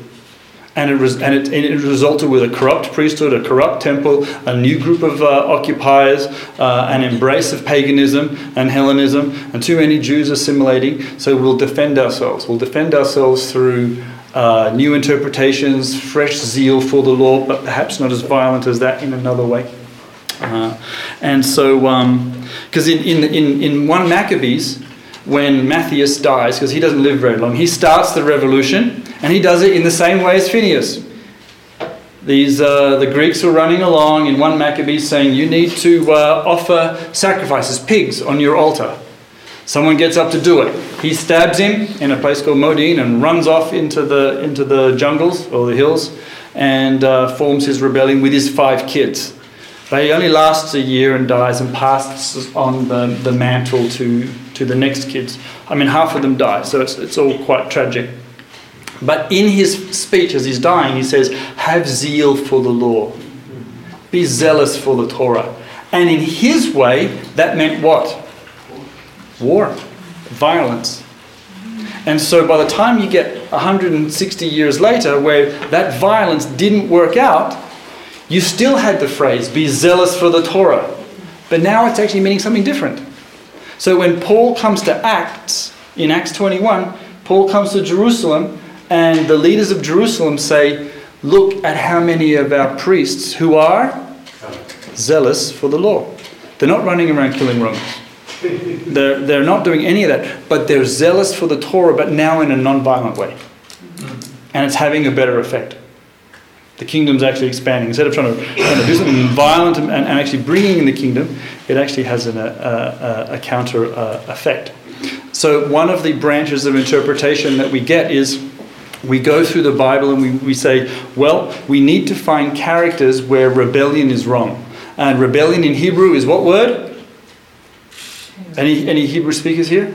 And it, was, and, it, and it resulted with a corrupt priesthood, a corrupt temple, a new group of uh, occupiers, uh, an embrace of paganism and Hellenism, and too many Jews assimilating. So we'll defend ourselves. We'll defend ourselves through uh, new interpretations, fresh zeal for the law, but perhaps not as violent as that in another way. Uh, and so, because um, in, in, in, in 1 Maccabees, when Mattathias dies, because he doesn't live very long, he starts the revolution and he does it in the same way as Phineas. These, uh, the Greeks were running along in 1 Maccabees saying, You need to uh, offer sacrifices, pigs, on your altar. Someone gets up to do it. He stabs him in a place called Modin and runs off into the, into the jungles or the hills and uh, forms his rebellion with his five kids. But he only lasts a year and dies and passes on the, the mantle to, to the next kids. I mean, half of them die, so it's, it's all quite tragic. But in his speech as he's dying, he says, Have zeal for the law, be zealous for the Torah. And in his way, that meant what? War, violence. And so by the time you get 160 years later, where that violence didn't work out, you still had the phrase, be zealous for the Torah. But now it's actually meaning something different. So when Paul comes to Acts, in Acts 21, Paul comes to Jerusalem, and the leaders of Jerusalem say, Look at how many of our priests who are zealous for the law. They're not running around killing Romans. They're, they're not doing any of that, but they're zealous for the Torah, but now in a non violent way. And it's having a better effect. The kingdom's actually expanding. Instead of trying to, trying to do something violent and, and actually bringing in the kingdom, it actually has an, a, a, a counter uh, effect. So, one of the branches of interpretation that we get is we go through the Bible and we, we say, well, we need to find characters where rebellion is wrong. And rebellion in Hebrew is what word? Any, any Hebrew speakers here?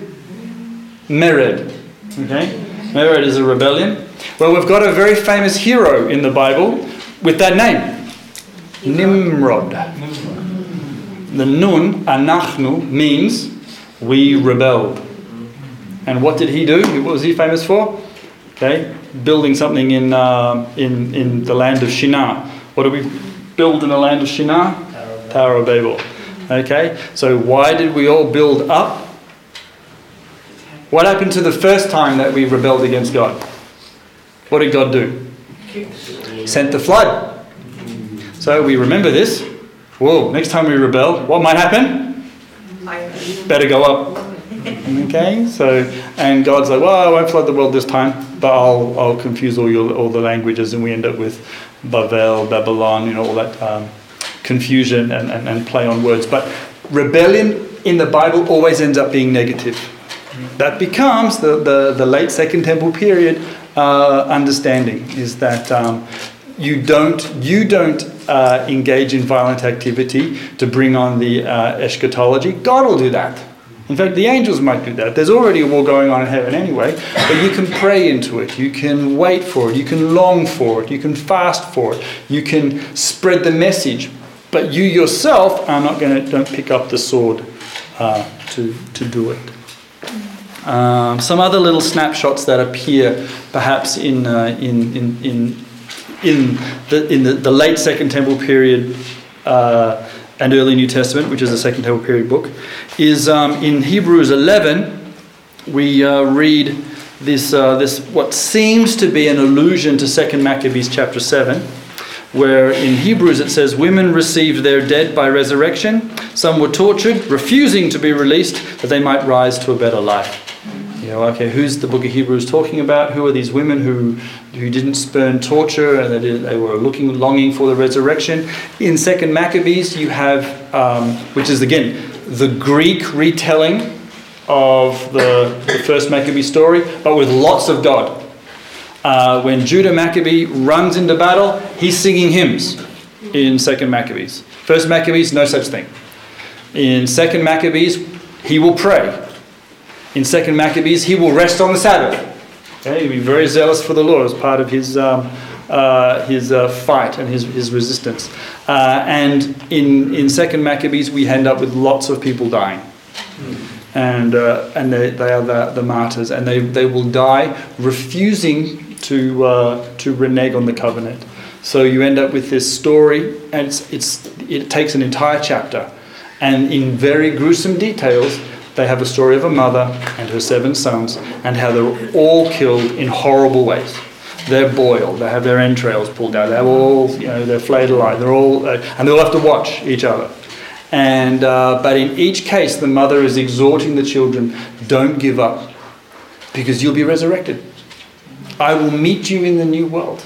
Mered. Okay? Mered is a rebellion. Well, we've got a very famous hero in the Bible with that name Nimrod. The nun, anachnu, means we rebelled. And what did he do? What was he famous for? Okay, building something in, uh, in, in the land of Shinar. What do we build in the land of Shinar? Tower of Babel. Okay, so why did we all build up? What happened to the first time that we rebelled against God? What did God do? Sent the flood. So we remember this. Whoa, next time we rebel, what might happen? Better go up. Okay, so, and God's like, well, I won't flood the world this time, but I'll, I'll confuse all, your, all the languages, and we end up with Babel, Babylon, you know, all that um, confusion and, and, and play on words. But rebellion in the Bible always ends up being negative. That becomes the, the, the late Second Temple period uh, understanding is that um, you don't, you don't uh, engage in violent activity to bring on the uh, eschatology. God will do that. In fact, the angels might do that. There's already a war going on in heaven anyway, but you can pray into it. You can wait for it. You can long for it. You can fast for it. You can spread the message. But you yourself are not going to, don't pick up the sword uh, to, to do it. Um, some other little snapshots that appear perhaps in, uh, in, in, in, in, the, in the, the late Second Temple period uh, and early New Testament, which is the Second Temple period book, is um, in Hebrews 11, we uh, read this, uh, this, what seems to be an allusion to Second Maccabees chapter 7 where in Hebrews it says, Women received their dead by resurrection. Some were tortured, refusing to be released, that they might rise to a better life. Know, okay, who's the book of Hebrews talking about? Who are these women who, who didn't spurn torture and they, did, they were looking, longing for the resurrection? In Second Maccabees, you have, um, which is again the Greek retelling of the, the first Maccabee story, but with lots of God. Uh, when Judah Maccabee runs into battle, he's singing hymns in Second Maccabees. First Maccabees, no such thing. In Second Maccabees, he will pray. In Second Maccabees, he will rest on the Sabbath. Okay, he'll be very zealous for the Lord as part of his um, uh, his uh, fight and his, his resistance. Uh, and in in Second Maccabees, we end up with lots of people dying and uh, and they, they are the, the martyrs, and they, they will die refusing to uh, to renege on the covenant. So you end up with this story, and it's, it's it takes an entire chapter, and in very gruesome details, they have a story of a mother and her seven sons, and how they're all killed in horrible ways. They're boiled. They have their entrails pulled out. They're all, you know, they're flayed alive. They're all, uh, and they all have to watch each other. And, uh, but in each case, the mother is exhorting the children don't give up because you'll be resurrected. I will meet you in the new world.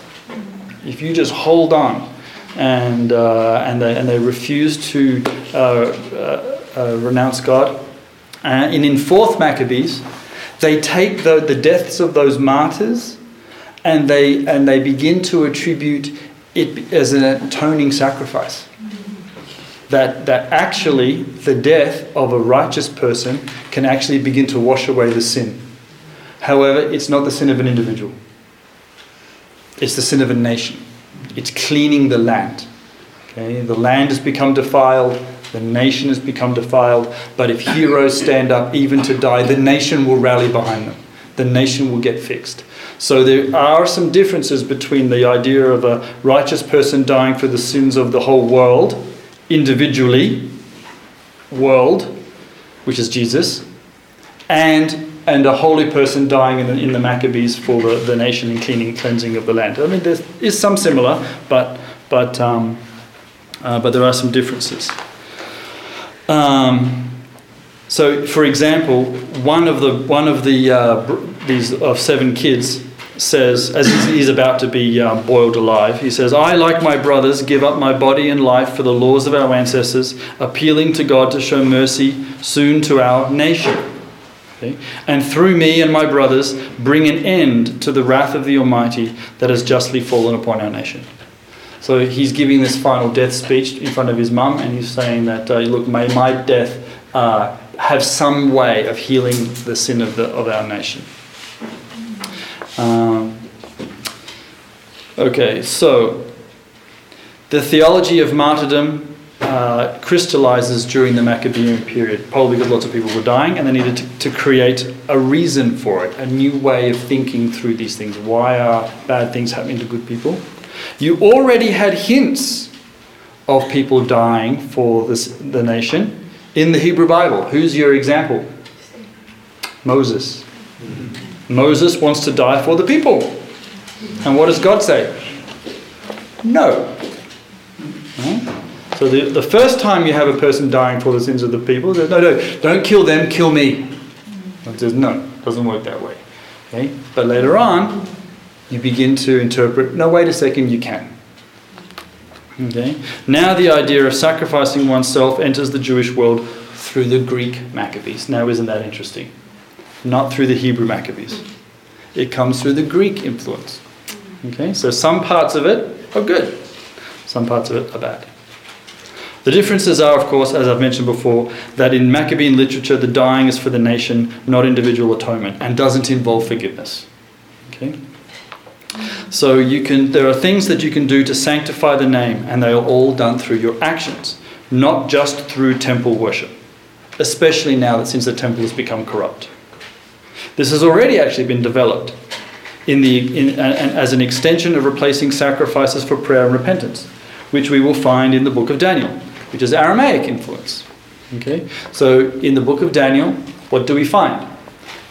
If you just hold on. And, uh, and, they, and they refuse to uh, uh, uh renounce God. Uh, and in 4th Maccabees, they take the, the deaths of those martyrs and they, and they begin to attribute it as an atoning sacrifice that, that actually the death of a righteous person can actually begin to wash away the sin. However, it's not the sin of an individual, it's the sin of a nation. It's cleaning the land. Okay? The land has become defiled, the nation has become defiled, but if heroes stand up even to die, the nation will rally behind them. The nation will get fixed. So there are some differences between the idea of a righteous person dying for the sins of the whole world individually, world, which is Jesus, and and a holy person dying in the, in the Maccabees for the, the nation and cleaning cleansing of the land. I mean, there is some similar, but but um, uh, but there are some differences. Um, so, for example, one of the one of the uh, these of seven kids says, as he's about to be uh, boiled alive, he says, I, like my brothers, give up my body and life for the laws of our ancestors, appealing to God to show mercy soon to our nation. Okay? And through me and my brothers, bring an end to the wrath of the Almighty that has justly fallen upon our nation. So he's giving this final death speech in front of his mum, and he's saying that, uh, look, may my death uh, have some way of healing the sin of, the, of our nation. Um, okay, so the theology of martyrdom uh, crystallizes during the Maccabean period, probably because lots of people were dying and they needed to, to create a reason for it, a new way of thinking through these things. Why are bad things happening to good people? You already had hints of people dying for this, the nation in the Hebrew Bible. Who's your example? Moses. Moses wants to die for the people. And what does God say? No. Hmm? So the, the first time you have a person dying for the sins of the people, no, no, don't kill them, kill me. God says, no, doesn't work that way. Okay? But later on, you begin to interpret, no, wait a second, you can. Okay? Now the idea of sacrificing oneself enters the Jewish world through the Greek Maccabees. Now, isn't that interesting? Not through the Hebrew Maccabees. It comes through the Greek influence. Okay? So some parts of it are good, some parts of it are bad. The differences are, of course, as I've mentioned before, that in Maccabean literature, the dying is for the nation, not individual atonement, and doesn't involve forgiveness. Okay? So you can, there are things that you can do to sanctify the name, and they are all done through your actions, not just through temple worship. Especially now that since the temple has become corrupt, this has already actually been developed in the in, as an extension of replacing sacrifices for prayer and repentance, which we will find in the book of Daniel, which is Aramaic influence. Okay, so in the book of Daniel, what do we find?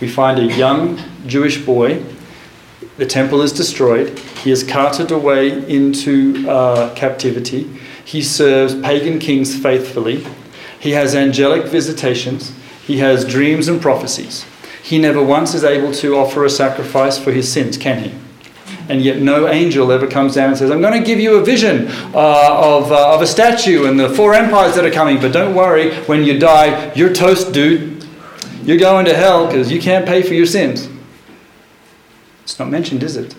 We find a young Jewish boy the temple is destroyed. He is carted away into uh, captivity. He serves pagan kings faithfully. He has angelic visitations. He has dreams and prophecies. He never once is able to offer a sacrifice for his sins, can he? And yet, no angel ever comes down and says, I'm going to give you a vision uh, of, uh, of a statue and the four empires that are coming, but don't worry, when you die, you're toast, dude. You're going to hell because you can't pay for your sins. It's not mentioned, is it?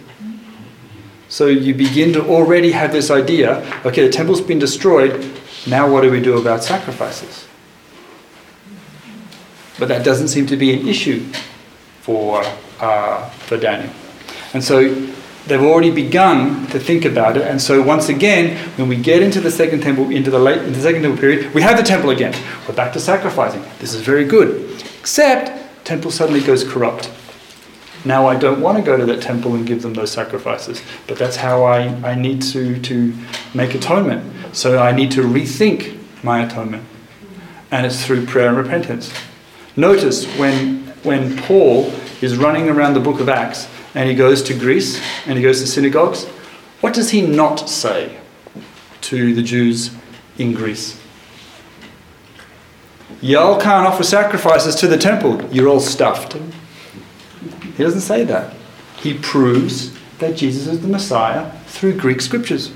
So you begin to already have this idea okay, the temple's been destroyed, now what do we do about sacrifices? But that doesn't seem to be an issue for, uh, for Daniel. And so they've already begun to think about it. And so once again, when we get into the second temple, into the late, into the second temple period, we have the temple again. We're back to sacrificing. This is very good. Except temple suddenly goes corrupt. Now I don't want to go to that temple and give them those sacrifices, but that's how I, I need to, to make atonement. So I need to rethink my atonement. And it's through prayer and repentance. Notice when, when Paul is running around the book of Acts and he goes to Greece and he goes to synagogues, what does he not say to the Jews in Greece? Y'all can't offer sacrifices to the temple. You're all stuffed. He doesn't say that. He proves that Jesus is the Messiah through Greek scriptures.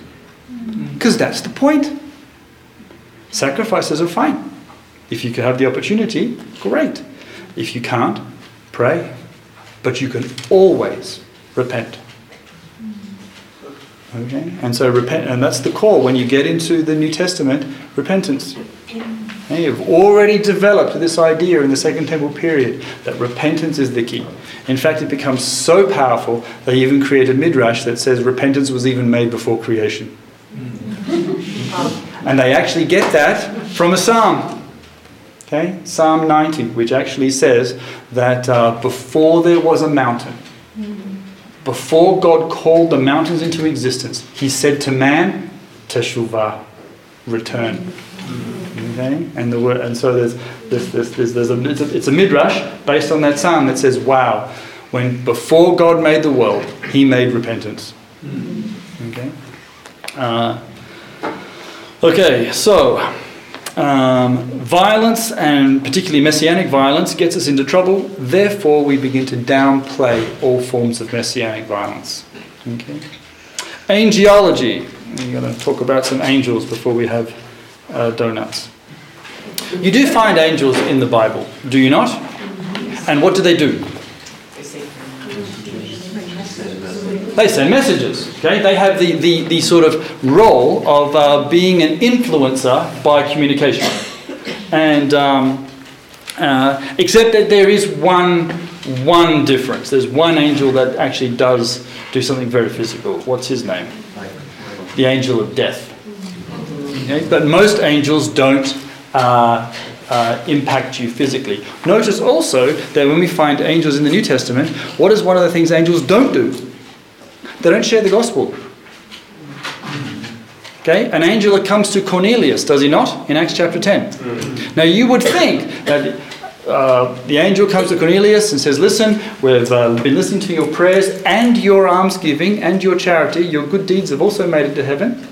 Because that's the point. Sacrifices are fine. If you can have the opportunity, great. If you can't, pray. But you can always repent. Okay? And so repent and that's the call when you get into the New Testament, repentance. Okay? You've already developed this idea in the Second Temple period that repentance is the key. In fact, it becomes so powerful they even create a midrash that says repentance was even made before creation. and they actually get that from a psalm. Okay, Psalm 90, which actually says that uh, before there was a mountain, before God called the mountains into existence, He said to man, Teshuvah, return. And the word, and so there's there's, there's, there's a, it's, a, it's a midrash based on that psalm that says, "Wow, when before God made the world, He made repentance." Okay. Uh, okay, so Um, violence, and particularly messianic violence, gets us into trouble. Therefore, we begin to downplay all forms of messianic violence. Okay. Angelology. We're going to talk about some angels before we have uh, donuts. You do find angels in the Bible, do you not? And what do they do? They send messages. Okay, they have the, the, the sort of role of uh, being an influencer by communication, and um, uh, except that there is one one difference. There's one angel that actually does do something very physical. What's his name? The angel of death. Okay, but most angels don't. Uh, uh, impact you physically. Notice also that when we find angels in the New Testament, what is one of the things angels don't do? They don't share the gospel. Okay, an angel comes to Cornelius, does he not? In Acts chapter 10. Now you would think that uh, the angel comes to Cornelius and says, Listen, we've uh, been listening to your prayers and your almsgiving and your charity. Your good deeds have also made it to heaven.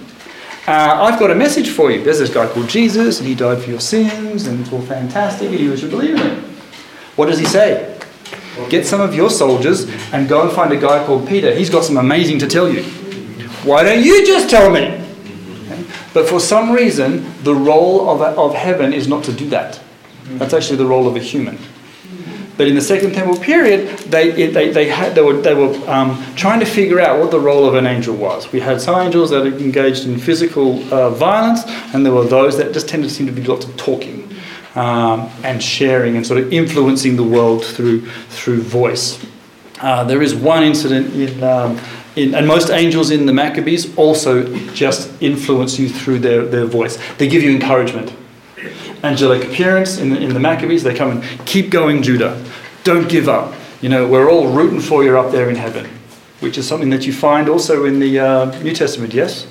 Uh, I've got a message for you. There's this guy called Jesus, and he died for your sins, and it's all fantastic, and you should believe in him. What does he say? Get some of your soldiers and go and find a guy called Peter. He's got some amazing to tell you. Why don't you just tell me? But for some reason, the role of, of heaven is not to do that. That's actually the role of a human. But in the Second Temple period, they, it, they, they, had, they were, they were um, trying to figure out what the role of an angel was. We had some angels that engaged in physical uh, violence, and there were those that just tended to seem to be lots of talking um, and sharing and sort of influencing the world through, through voice. Uh, there is one incident in, um, in, and most angels in the Maccabees also just influence you through their, their voice. They give you encouragement angelic appearance in the, in the Maccabees. They come and keep going, Judah. Don't give up. You know, we're all rooting for you up there in heaven, which is something that you find also in the uh, New Testament, yes?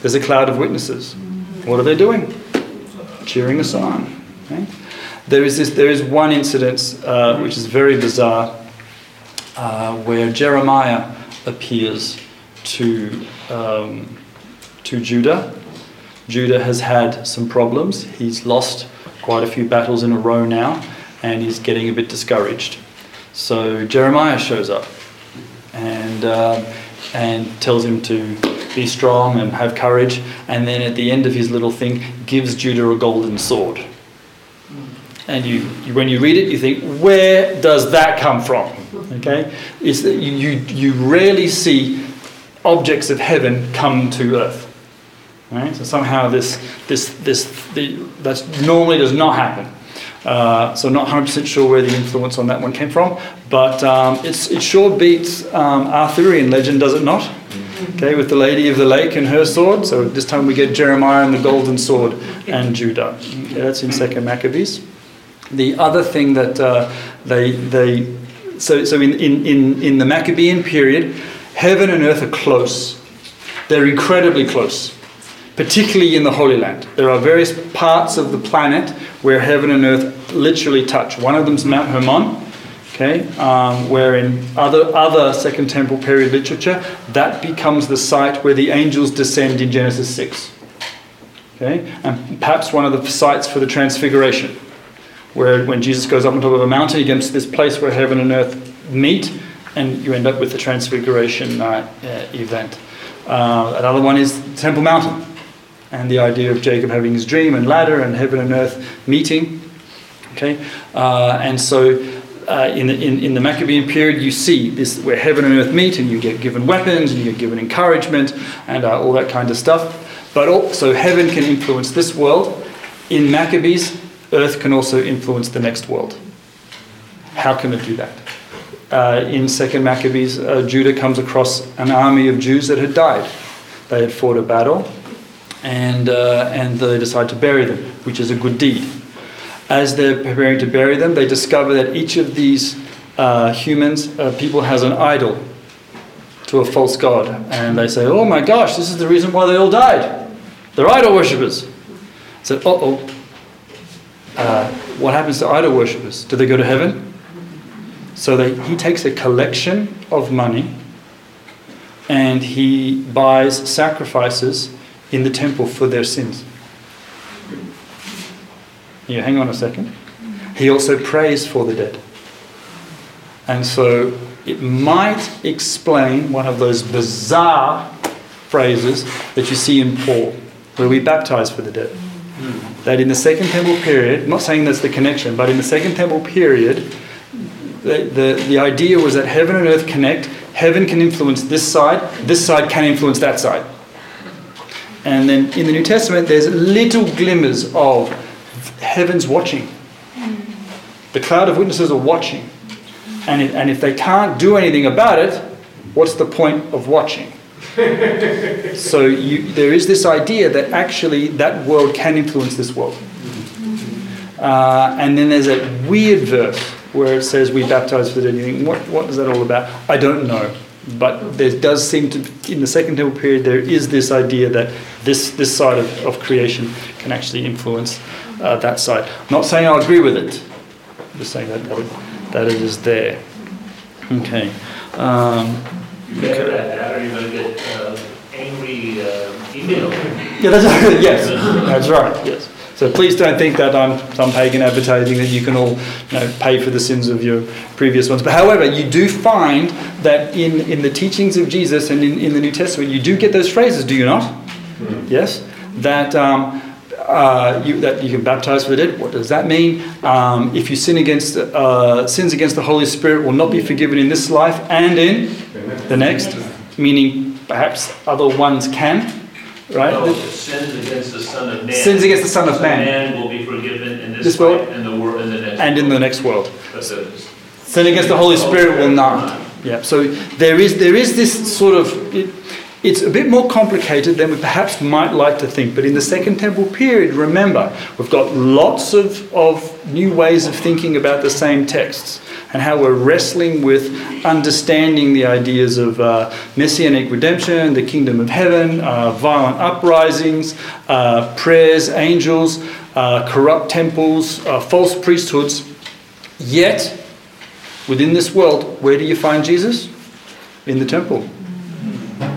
There's a cloud of witnesses. What are they doing? Cheering us on. Okay? There, is this, there is one incident uh, which is very bizarre uh, where Jeremiah appears to, um, to Judah Judah has had some problems. He's lost quite a few battles in a row now, and he's getting a bit discouraged. So Jeremiah shows up and, uh, and tells him to be strong and have courage, and then at the end of his little thing, gives Judah a golden sword. And you, you, when you read it, you think, where does that come from? Okay? It's you, you rarely see objects of heaven come to earth. Right? So somehow this, this, this, that normally does not happen. Uh, so not 100% sure where the influence on that one came from, but um, it's, it sure beats um, Arthurian legend, does it not? Okay, with the Lady of the Lake and her sword. So this time we get Jeremiah and the golden sword and Judah. Okay, that's in Second Maccabees. The other thing that uh, they, they so, so in, in, in, in the Maccabean period, heaven and earth are close. They're incredibly close particularly in the Holy Land. There are various parts of the planet where heaven and earth literally touch. One of them is Mount Hermon, okay, um, where in other, other Second Temple period literature, that becomes the site where the angels descend in Genesis 6. Okay, and perhaps one of the sites for the Transfiguration, where when Jesus goes up on top of a mountain, he gets to this place where heaven and earth meet, and you end up with the Transfiguration uh, event. Uh, another one is Temple Mountain, and the idea of Jacob having his dream and ladder and heaven and earth meeting. Okay, uh, and so uh, in, the, in, in the Maccabean period, you see this where heaven and earth meet, and you get given weapons, and you get given encouragement, and uh, all that kind of stuff. But also, heaven can influence this world. In Maccabees, earth can also influence the next world. How can it do that? Uh, in Second Maccabees, uh, Judah comes across an army of Jews that had died. They had fought a battle, and, uh, and they decide to bury them, which is a good deed. As they're preparing to bury them, they discover that each of these uh, humans, uh, people, has an idol to a false god. And they say, oh my gosh, this is the reason why they all died. They're idol worshippers. So, oh. Uh, what happens to idol worshippers? Do they go to heaven? So they, he takes a collection of money and he buys sacrifices in the temple for their sins. You hang on a second. He also prays for the dead. And so it might explain one of those bizarre phrases that you see in Paul, where we baptize for the dead. That in the Second Temple period, I'm not saying that's the connection, but in the Second Temple period, the, the, the idea was that heaven and earth connect. Heaven can influence this side, this side can influence that side. And then in the New Testament, there's little glimmers of heaven's watching. The cloud of witnesses are watching. And if, and if they can't do anything about it, what's the point of watching? so you, there is this idea that actually that world can influence this world. Uh, and then there's a weird verse where it says we baptize for the dead. You think, what, what is that all about? I don't know. But there does seem to, in the Second Temple period, there is this idea that this, this side of, of creation can actually influence uh, that side. I'm not saying I agree with it, I'm just saying that, that, it, that it is there. Okay. Um, at that, or you're gonna get uh, angry uh, email. Yeah, that's yes, that's right. Yes. So please don't think that I'm some pagan advertising that you can all you know, pay for the sins of your previous ones. But however, you do find that in, in the teachings of Jesus and in, in the New Testament, you do get those phrases, do you not? Yes? That, um, uh, you, that you can baptize for the dead. What does that mean? Um, if you sin against, uh, sins against the Holy Spirit will not be forgiven in this life and in the next, meaning perhaps other ones can. Right? No, sins against the Son of Man. Sins against the Son of Man. Man will be forgiven in This this world? life and the world, in the next. and in the world. next world. Sin against the Holy Spirit will not. Yeah. So there is there is this sort of it, it's a bit more complicated than we perhaps might like to think. But in the Second Temple period, remember, we've got lots of, of new ways of thinking about the same texts and how we're wrestling with understanding the ideas of uh, messianic redemption, the kingdom of heaven, uh, violent uprisings, uh, prayers, angels, uh, corrupt temples, uh, false priesthoods. Yet, within this world, where do you find Jesus? In the temple.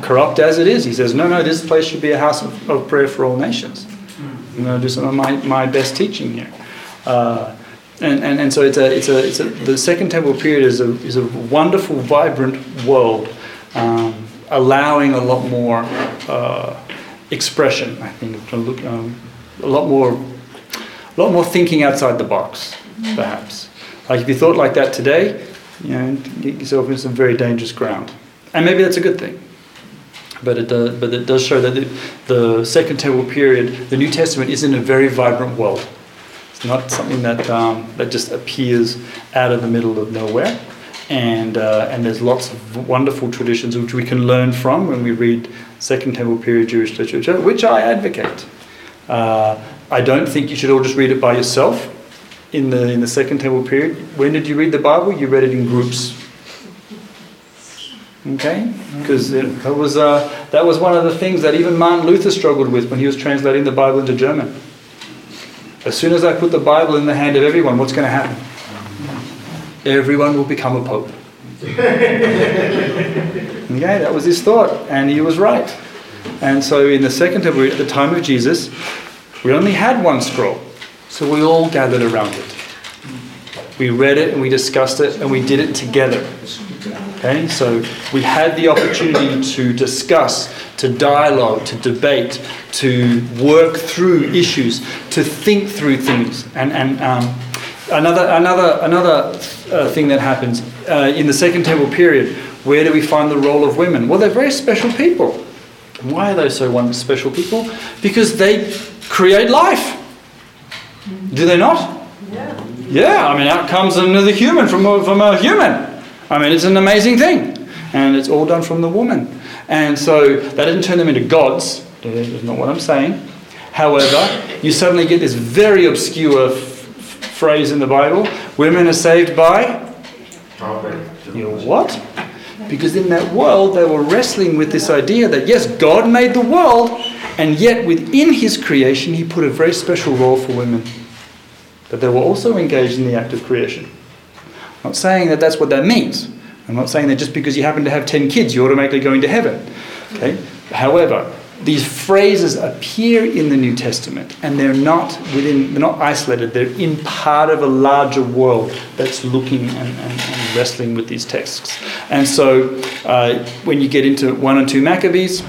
Corrupt as it is, he says, No, no, this place should be a house of, of prayer for all nations. I'm going to do some of my, my best teaching here. Uh, and, and, and so it's a, it's a, it's a, the Second Temple period is a, is a wonderful, vibrant world, um, allowing a lot more uh, expression, I think, um, a lot more, a lot more thinking outside the box, perhaps. Like if you thought like that today, you know, get yourself into some very dangerous ground. And maybe that's a good thing. But it does, but it does show that the, the Second Temple period, the New Testament, is in a very vibrant world. It's not something that, um, that just appears out of the middle of nowhere. And, uh, and there's lots of wonderful traditions which we can learn from when we read Second Temple period Jewish literature, which I advocate. Uh, I don't think you should all just read it by yourself in the, in the Second Temple period. When did you read the Bible? You read it in groups. Okay, because that was uh, that was one of the things that even Martin Luther struggled with when he was translating the Bible into German. As soon as I put the Bible in the hand of everyone, what's going to happen? Everyone will become a pope. okay, that was his thought, and he was right. And so, in the second temple, at the time of Jesus, we only had one scroll, so we all gathered around it. We read it and we discussed it and we did it together. Okay, so we had the opportunity to discuss, to dialogue, to debate, to work through issues, to think through things. And, and um, another, another, another uh, thing that happens uh, in the Second Temple period, where do we find the role of women? Well, they're very special people. Why are they so special people? Because they create life. Do they not? Yeah. I mean, out comes another human from a, from a human. I mean, it's an amazing thing. And it's all done from the woman. And so that didn't turn them into gods. That's not what I'm saying. However, you suddenly get this very obscure f- phrase in the Bible women are saved by. You know what? Because in that world, they were wrestling with this idea that yes, God made the world, and yet within His creation, He put a very special role for women. That they were also engaged in the act of creation. I'm not saying that that's what that means. I'm not saying that just because you happen to have 10 kids, you're automatically go into heaven. Okay? However, these phrases appear in the New Testament and they're not within, they're not isolated, they're in part of a larger world that's looking and, and, and wrestling with these texts. And so uh, when you get into 1 and 2 Maccabees,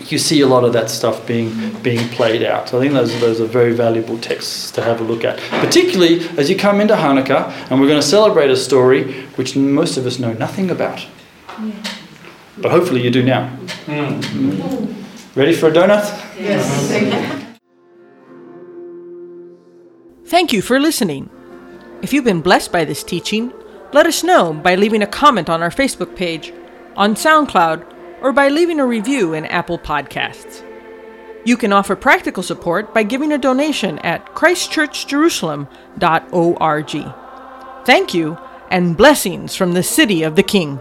you see a lot of that stuff being being played out. So I think those, those are very valuable texts to have a look at, particularly as you come into Hanukkah and we're going to celebrate a story which most of us know nothing about. But hopefully you do now. Mm. Ready for a donut? Yes. Thank you for listening. If you've been blessed by this teaching, let us know by leaving a comment on our Facebook page, on SoundCloud, or by leaving a review in Apple Podcasts. You can offer practical support by giving a donation at christchurchjerusalem.org. Thank you, and blessings from the City of the King.